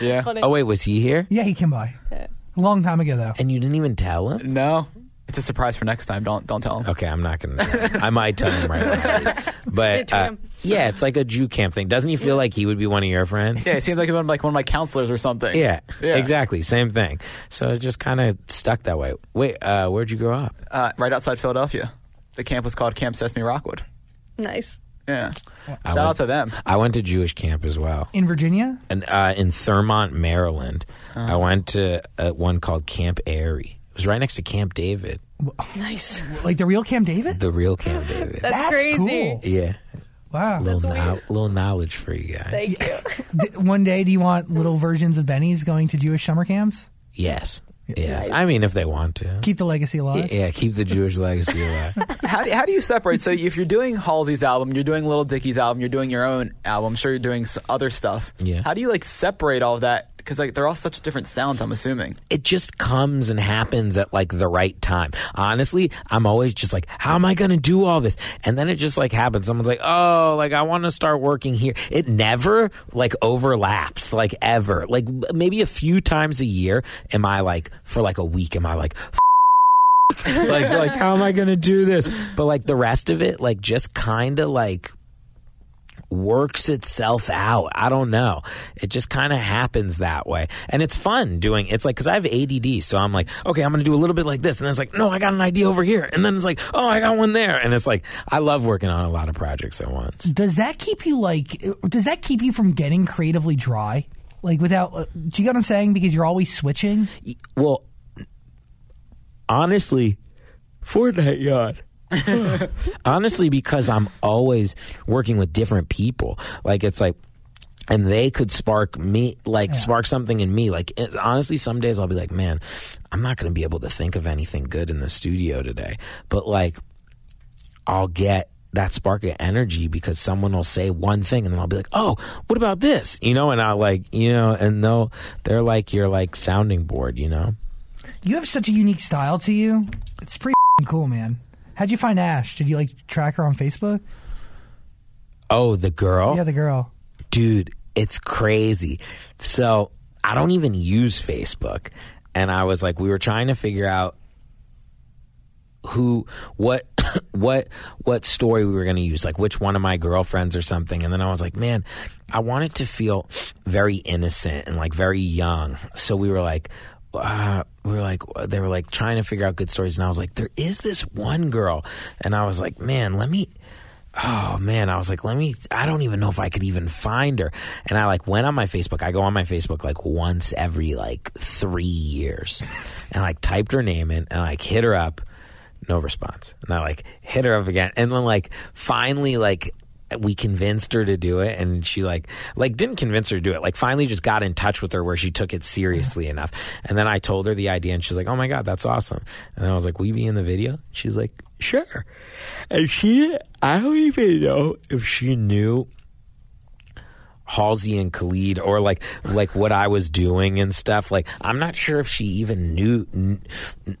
yeah. Funny. Oh, wait, was he here? Yeah, he came by. A long time ago, though. And you didn't even tell him? No, it's a surprise for next time. Don't don't tell him. Okay, I'm not gonna. I might tell him right now. But uh, yeah, it's like a Jew camp thing. Doesn't he feel like he would be one of your friends? Yeah, it seems like one of, like one of my counselors or something. Yeah, Yeah. exactly. Same thing. So it just kind of stuck that way. Wait, uh, where'd you grow up? Uh, right outside Philadelphia. The camp was called Camp Sesame Rockwood. Nice. Yeah. I Shout out went- to them. I went to Jewish camp as well. In Virginia? And uh, in Thurmont, Maryland, I went to uh, one called Camp Airy. It was right next to Camp David, Nice. Like the real Camp David? the real Camp David. That's, crazy. cool. yeah, Wow. little, That's know- weird. little knowledge for you guys. Thank you. D- One day, do you want little versions of Benny's going to Jewish summer camps? yes, yeah. I mean, if they want to. Keep the legacy alive? Yeah, keep the Jewish legacy alive. How do, how do you separate? So if you're doing Halsey's album, you're doing Lil Dicky's album, you're doing your own album. I'm sure you're doing other stuff. Yeah. How do you like separate all of that? Because like they're all such different sounds. I'm assuming. it just comes and happens at like the right time. Honestly, I'm always just like, how am I to do all this? And then it just like happens. Someone's like, oh, like I want to start working here. It never like overlaps, like ever. Like maybe a few times a year am I like, for like a week, am I like, like, like how am I to do this? But like the rest of it, like just kind of like, works itself out. I don't know. It just kind of happens that way. And it's fun doing it's like cuz I have ADD, so I'm like, okay, I'm going to do a little bit like this and then it's like, no, I got an idea over here. And then it's like, oh, I got one there. And it's like I love working on a lot of projects at once. Does that keep you like? Does that keep you from getting creatively dry? Like without? Uh, do you get what I'm saying? Because you're always switching. Well, honestly, Fortnite yawn. honestly, because I'm always working with different people. Like it's like, and they could spark me, like spark something in me. Like it, honestly, some days I'll be like, man, I'm not going to be able to think of anything good in the studio today. But like, I'll get that spark of energy because someone will say one thing and then I'll be like, oh, what about this? You know, and I'll like, you know, and they'll, they're like your like sounding board, you know? You have such a unique style to you. It's pretty cool, man. How'd you find Ash? Did you like track her on Facebook? Oh, the girl? Yeah, the girl. dude, it's crazy. So I don't even use Facebook. And I was like, we were trying to figure out who, what, what, what story we were going to use, like which one of my girlfriends or something. And then I was like, man, I want it to feel very innocent and like very young. So we were like, uh, we were like, they were like trying to figure out good stories. And I was like, there is this one girl. And I was like, man, let me, oh man. I was like let me i don't even know if i could even find her. And i like went on my facebook. I go on my facebook like once every like three years. And like typed her name in and like hit her up. No response. And i like hit her up again. And then like finally like we convinced her to do it and she like like didn't convince her to do it. Like finally just got in touch with her where she took it seriously enough. And then i told her the idea and she's like oh my god that's awesome. And i was like will you be in the video? She's like sure. And she i don't even know if she knew Halsey and Khalid or like like what I was doing and stuff. Like I'm not sure if she even knew kn-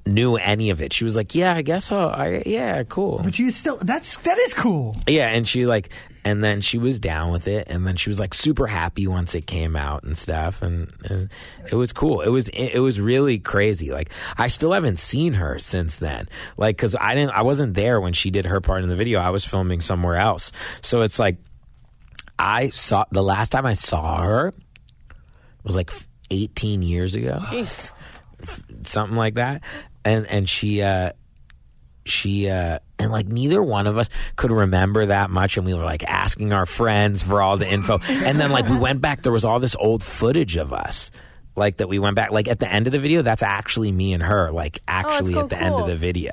knew any of it. She was like, "Yeah, I guess so. I, yeah, cool." But you still that's that is cool. Yeah, and she like, and then she was down with it, and then she was like super happy once it came out and stuff, and, and it was cool. It was it was really crazy. Like I still haven't seen her since then. Like because I didn't, I wasn't there when she did her part in the video. I was filming somewhere else, so it's like I saw the last time I saw her was like 18 years ago Jeez. something like that. and and she uh she uh and like neither one of us could remember that much and we were like asking our friends for all the info and then like we went back there was all this old footage of us like that we went back like at the end of the video that's actually me and her like actually cool, at the end of the video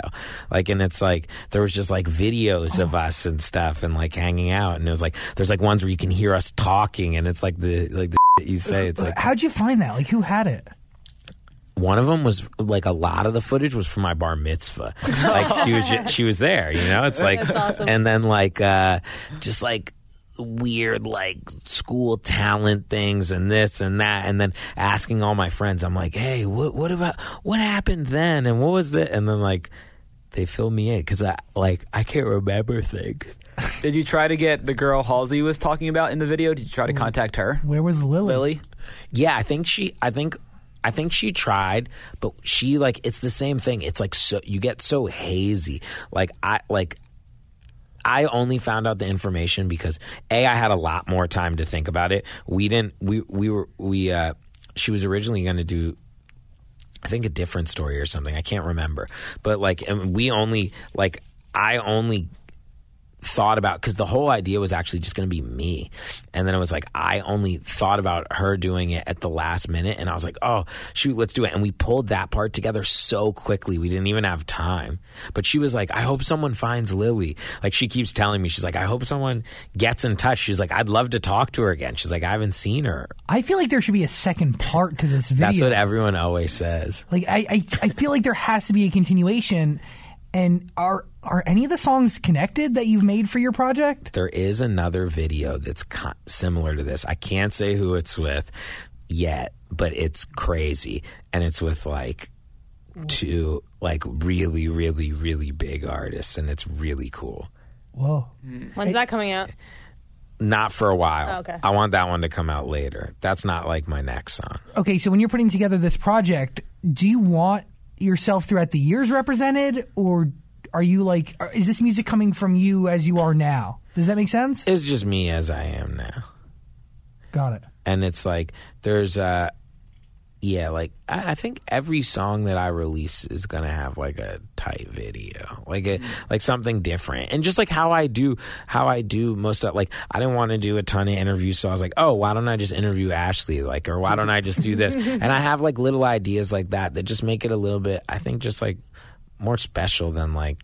like and it's like there was just like videos of us and stuff and like hanging out and it was like there's like ones where you can hear us talking and it's like the like the shit you say it's like How'd you find that? Like, who had it? one of them was like a lot of the footage was from my bar mitzvah. Like she was she was there, you know. It's like awesome. and then like uh just like weird like school talent things and this and that and then asking all my friends I'm like, "Hey, what what about what happened then and what was it?" And then like they fill me in cuz I like I can't remember things. Did you try to get the girl Halsey was talking about in the video? Did you try to contact her? Where was Lily? Lily? Yeah, I think she. I think. I think she tried, but she like it's the same thing. It's like so you get so hazy. Like I like. I only found out the information because a I had a lot more time to think about it. We didn't. We we were we. uh She was originally going to do I think a different story or something. I can't remember. But like, we only like I only thought about because the whole idea was actually just going to be me, and then it was like I only thought about her doing it at the last minute, and I was like, oh shoot, let's do it, and we pulled that part together so quickly we didn't even have time. But she was like, I hope someone finds Lily. Like she keeps telling me, she's like, I hope someone gets in touch. She's like, I'd love to talk to her again. She's like, I haven't seen her. I feel like there should be a second part to this video. That's what everyone always says. Like I, I, I feel like there has to be a continuation. And are are any of the songs connected that you've made for your project? there is another video that's co- similar to this. I can't say who it's with yet, but it's crazy, and it's with like two like really, really, really big artists, and it's really cool. Whoa. Mm. When's that coming out? Not for a while. Oh, okay. I want that one to come out later. That's not like my next song. Okay, so when you're putting together this project, do you want yourself throughout the years represented, or are you like, are- is this music coming from you as you are now? Does that make sense? It's just me as I am now. Got it. and it's like there's uh yeah like I, I think every song that i release is gonna have like a tight video like a like something different and just like how i do how i do most of like i didn't want to do a ton of interviews so i was like oh why don't i just interview ashley like or why don't i just do this and i have like little ideas like that that just make it a little bit i think just like more special than like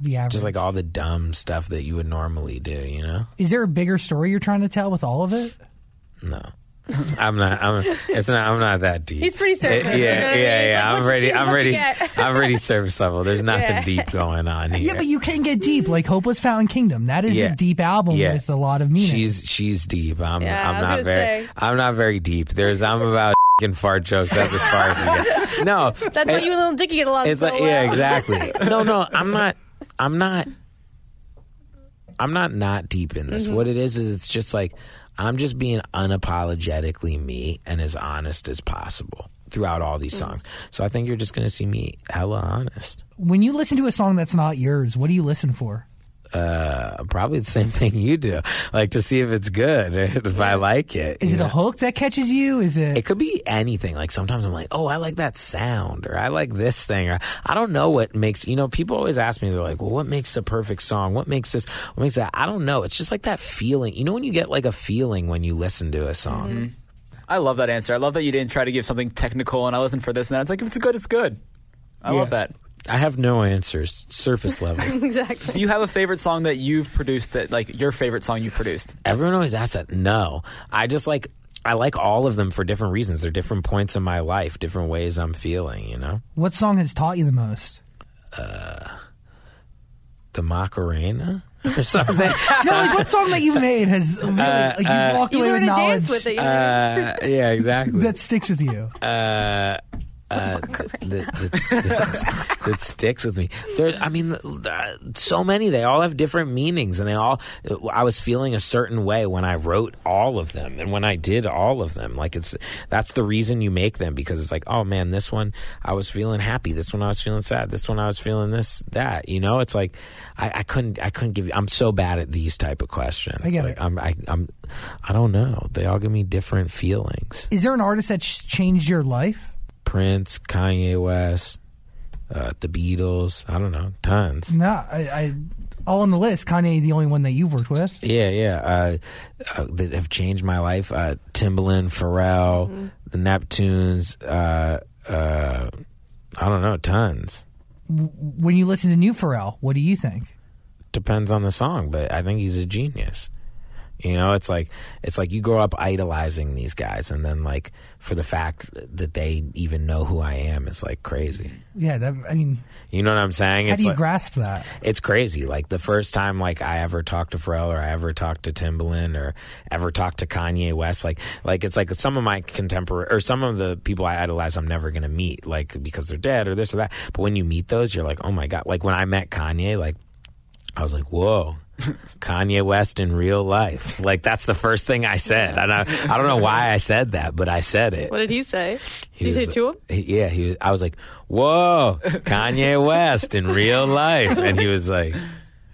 The average. just like all the dumb stuff that you would normally do you know is there a bigger story you're trying to tell with all of it? No. I'm not. I'm. It's not. I'm not that deep. He's pretty surface, Yeah, you know yeah, I mean? yeah. Like, I'm ready. I'm ready. get. I'm ready. Surface level. There's nothing Yeah. deep going on here. Yeah, but you can get deep, like "Hopeless Fountain Kingdom." That is Yeah. a deep album Yeah. with a lot of meaning. She's she's deep. I'm. Yeah, I I'm not very. say. I'm not very deep. There's. I'm about and fart jokes. That's as far as you get. No. That's why you and Lil Dicky get along It's so like well. yeah, exactly. No, no, I'm not. I'm not. I'm not not deep in this. Mm-hmm. What it is is it's just like I'm just being unapologetically me and as honest as possible throughout all these mm-hmm. songs. So I think you're just gonna see me hella honest. when you listen to a song that's not yours, what do you listen for? Uh, probably the same thing you do, like to see if it's good, if I like it. Is it know? a hook that catches you? Is it? It could be anything. Like sometimes I'm like, oh, I like that sound, or I like this thing, or I don't know what makes. You know, people always ask me, they're like, well, what makes a perfect song? What makes this? What makes that? I don't know. It's just like that feeling. You know, when you get like a feeling when you listen to a song. I love that answer. I love that you didn't try to give something technical and I listen for this and that. It's like if it's good, it's good. I love that. I have no answers. Surface level. exactly. Do you have a favorite song that you've produced that like your favorite song you've produced? Everyone always asks that. No, I just like. I like all of them for different reasons. They're different points in my life, different ways I'm feeling. You know, what song has taught you the most? the Macarena or something. No, like what song that you've made has really, like you've walked You away with learn to knowledge dance with it. You know? uh, yeah, exactly. that sticks with you. uh, uh, that, that, that, that sticks with me. There, I mean, uh, so many. They all have different meanings, and they all. I was feeling a certain way when I wrote all of them, and when I did all of them. Like it's that's the reason you make them because it's like, oh man, this one I was feeling happy. This one I was feeling sad. This one I was feeling this that. You know, it's like I, I couldn't I couldn't give you. I'm so bad at these type of questions. I get like, it. I'm I, I'm I don't know. They all give me different feelings. Is there an artist that's changed your life? Prince, Kanye West, uh, the Beatles. I don't know, tons. No, I, I all on the list. Kanye is the only one that you've worked with. Yeah, yeah. Uh, uh, that have changed my life. Uh, Timbaland, Pharrell, the Neptunes. Uh, uh, I don't know, tons. When you listen to new Pharrell, what do you think? Depends on the song, but I think he's a genius. You know, it's like it's like you grow up idolizing these guys, and then like for the fact that they even know who I am is like crazy. Yeah, that, I mean, You know what I'm saying? how it's do you like, grasp that? it's crazy. Like the first time like I ever talked to Pharrell or I ever talked to Timbaland or ever talked to Kanye West, like like it's like some of my contemporary or some of the people I idolize I'm never gonna meet, like because they're dead or this or that. But when you meet those, you're like, oh my god. Like when I met Kanye, like I was like, whoa. Kanye West in real life. Like that's the first thing I said. And I, I don't know why I said that, but I said it. What did he say? He did you say it to him? he- yeah, he was, I was like, "Whoa, Kanye West in real life," and he was like,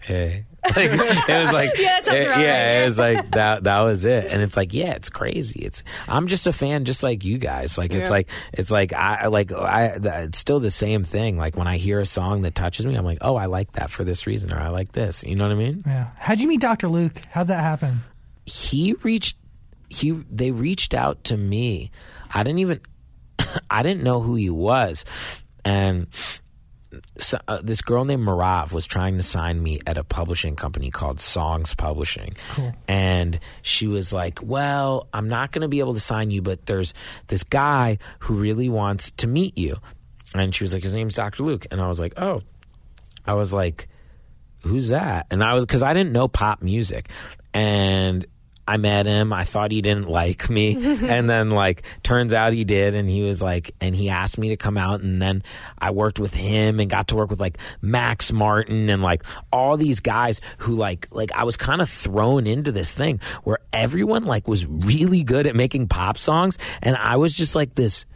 "Hey." Like it was like Yeah, that it- about yeah, right. it was like that that was it. And it's like, yeah, it's crazy. It's I'm just a fan just like you guys. Like it's Yeah. like it's like I like I it's still the same thing. Like when I hear a song that touches me, I'm like, "Oh, I like that for this reason or I like this." You know what I mean? Yeah. How'd you meet Dr. Luke? How'd that happen? he reached he they reached out to me i didn't even i didn't know who he was and so, uh, this girl named Marav was trying to sign me at a publishing company called Songs Publishing. And she was like, Well, I'm not going to be able to sign you, but there's this guy who really wants to meet you. And she was like, His name's Dr. Luke. And I was like, Oh. I was like, who's that? And I was because I didn't know pop music, and I met him. I thought he didn't like me, and then like turns out he did, and he was like, and he asked me to come out, and then I worked with him and got to work with like Max Martin and like all these guys who like like I was kind of thrown into this thing where everyone like was really good at making pop songs, and I was just like this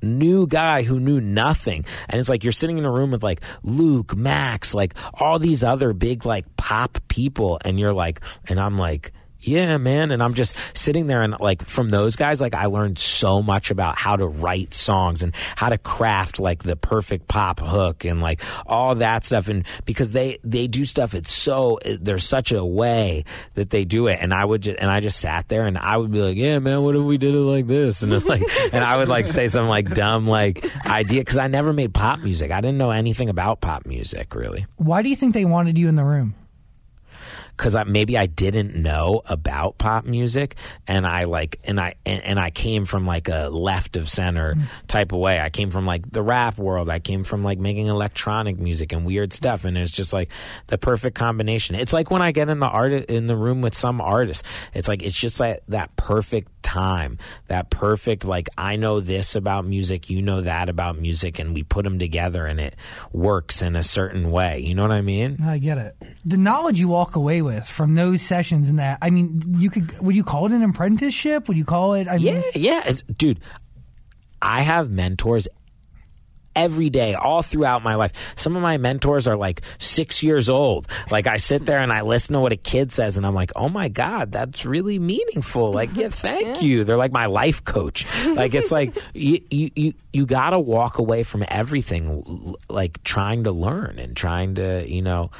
new guy who knew nothing. And it's like you're sitting in a room with like Luke, Max, like all these other big like pop people, and you're like, and I'm like, yeah, man. And I'm just sitting there and like from those guys, like I learned so much about how to write songs and how to craft like the perfect pop hook and like all that stuff. And because they, they do stuff, it's so, there's such a way that they do it. And I would just, and I just sat there and I would be like, yeah, man, what if we did it like this? And it's like, and I would like say some like dumb like idea because I never made pop music. I didn't know anything about pop music really Why do you think they wanted you in the room? Because I, maybe I didn't know about pop music, and I like, and I and, and I came from like a left of center mm. type of way. I came from like the rap world. I came from like making electronic music and weird stuff, and it's just like the perfect combination. It's like when I get in the art in the room with some artist. It's like it's just like that perfect time, that perfect like I know this about music, you know that about music, and we put them together, and it works in a certain way. You know what I mean? I get it. The knowledge you walk away with from those sessions and that, I mean, you could, would you call it an apprenticeship? Would you call it, I mean, Yeah, yeah, it's, dude. I have mentors every day, all throughout my life. Some of my mentors are like six years old. Like I sit there and I listen to what a kid says, and I'm like, oh my god, that's really meaningful. Like, yeah, thank you. They're like my life coach. Like it's like you you you, you got to walk away from everything, like trying to learn and trying to you know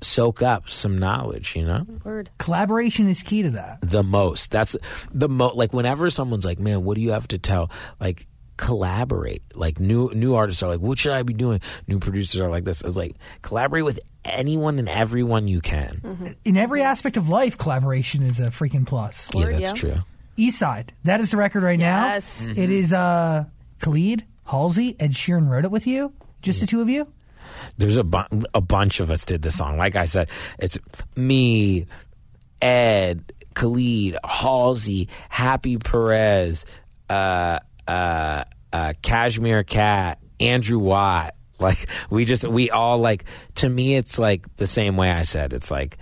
soak up some knowledge. You know Word. collaboration is key to that. the most. That's the most. Like whenever someone's like, "Man, what do you have to tell?" Like collaborate. Like new new artists are like, "What should I be doing?" New producers are like this. I was like, collaborate with anyone and everyone you can. In every aspect of life, collaboration is a freaking plus. Yeah, Word, that's yeah. true. East Side, that is the record right Yes. now. It is uh, Khalid, Halsey, Ed Sheeran wrote it with you. Just the two of you? There's a bu- a bunch of us did the song. Like I said, it's me, Ed, Khalid, Halsey, Happy Perez, uh, uh, uh, Cashmere Cat, Andrew Watt. Like we just we all like. To me, it's like the same way I said. It's like.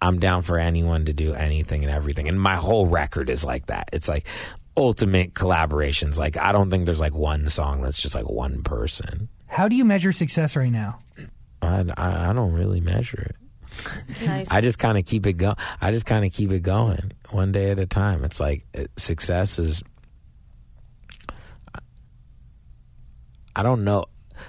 I'm down for anyone to do anything and everything. And my whole record is like that. It's like ultimate collaborations. Like I don't think there's like one song that's just like one person. How do you measure success right now? I, I, I don't really measure it. Nice. I just kind of keep it going. I just kind of keep it going one day at a time. It's like it, success is. I don't know.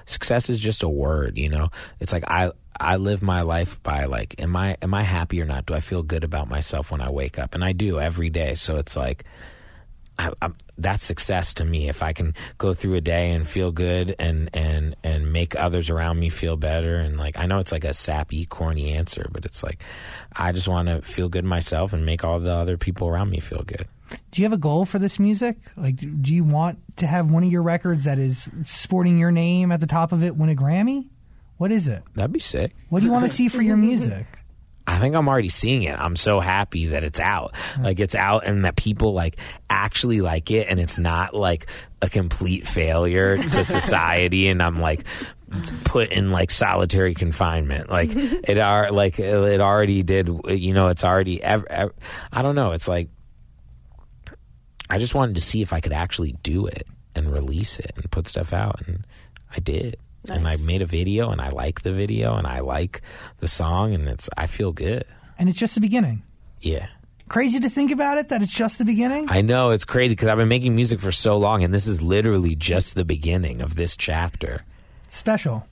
success is just a word. You know, it's like I I live my life by like, am I am I happy or not? Do I feel good about myself when I wake up? And I do every day. So it's like. I, I, that's success to me. If I can go through a day and feel good and and and make others around me feel better, and like I know it's like a sappy, corny answer, but it's like I just want to feel good myself and make all the other people around me feel good. Do you have a goal for this music? Like, do you want to have one of your records that is sporting your name at the top of it win a Grammy? What is it? That'd be sick. What do you want to see for your music? I think I'm already seeing it. I'm so happy that it's out. Hmm. Like it's out and that people like actually like it and it's not like a complete failure to society and I'm like put in like solitary confinement. Like it are like it already did you know it's already ever, ever I don't know. It's like I just wanted to see if I could actually do it and release it and put stuff out and I did. And I made a video and I like the video and I like the song and it's I feel good. And it's just the beginning. Yeah. Crazy to think about it that it's just the beginning. I know it's crazy because I've been making music for so long, and this is literally just the beginning of this chapter. Special.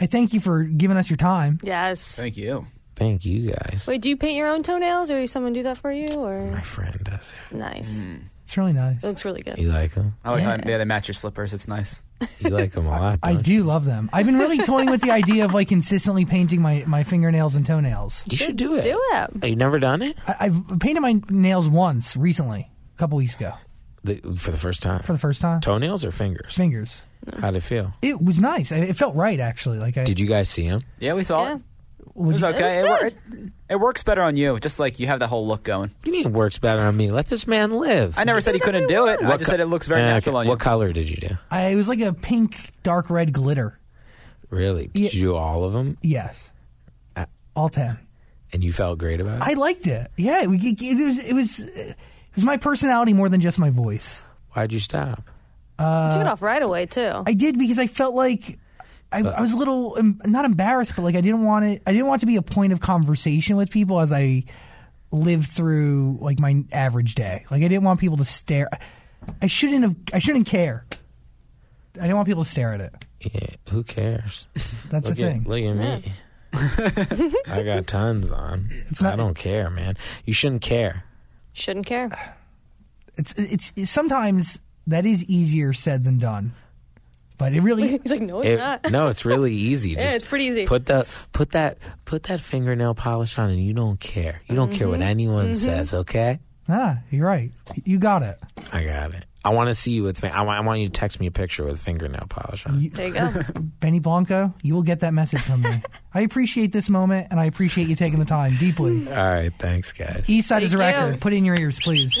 I thank you for giving us your time. Yes. Thank you. Thank you guys. Wait, do you paint your own toenails, or does someone do that for you? Or My friend does it. nice. Mm. It's really nice. It looks really good. You like them? I like Yeah. how yeah, they match your slippers. It's nice. You like them a lot. I don't do love them. I've been really toying with the idea of like consistently painting my, my fingernails and toenails. You should do it. Do it. Oh, you never done it I, I've painted my nails once recently, a couple weeks ago, the, for the first time. for the first time. Toenails or fingers? Fingers. How'd it feel? It was nice. It felt right, actually. Like I Did you guys see him? Yeah, we saw Yeah. it. It would was you- okay. It It, wor- it, it works better on you. Just like you have that whole look going. What do you mean it works better on me? Let this man live. I never said he couldn't do it. I just co- said it looks very Eh, natural okay. on you. What color did you do? I, it was like a pink, dark red glitter. Really? Did Yeah. you do all of them? Yes, Uh, all ten. And you felt great about it? I liked it. Yeah, we, it, it was it was it was my personality more than just my voice. Why'd you stop? Took it off right away too. I did because I felt like I, uh, I was a little not embarrassed, but like I didn't want it. I didn't want it to be a point of conversation with people as I lived through like my average day. Like I didn't want people to stare. I shouldn't have. I shouldn't care. I didn't want people to stare at it. Yeah, who cares? That's Look the at, thing. look at me. I got tons on. It's not- I don't care, man. You shouldn't care. Shouldn't care. It's, it's it's sometimes that is easier said than done, but it really He's like, no, it's It- not. no, it's really easy. Yeah, it's pretty easy. Put the put that put that fingernail polish on, and you don't care. You don't care what Mm-hmm. anyone says. Okay, ah, you're right. You got it. I got it. I want to see you with. fin- I want, I want you to text me a picture with fingernail polish on. There you go. Benny Blanco, you will get that message from me. I appreciate this moment, and I appreciate you taking the time deeply. All right, thanks, guys. East Side is a Thank you. record. Put it in your ears, please.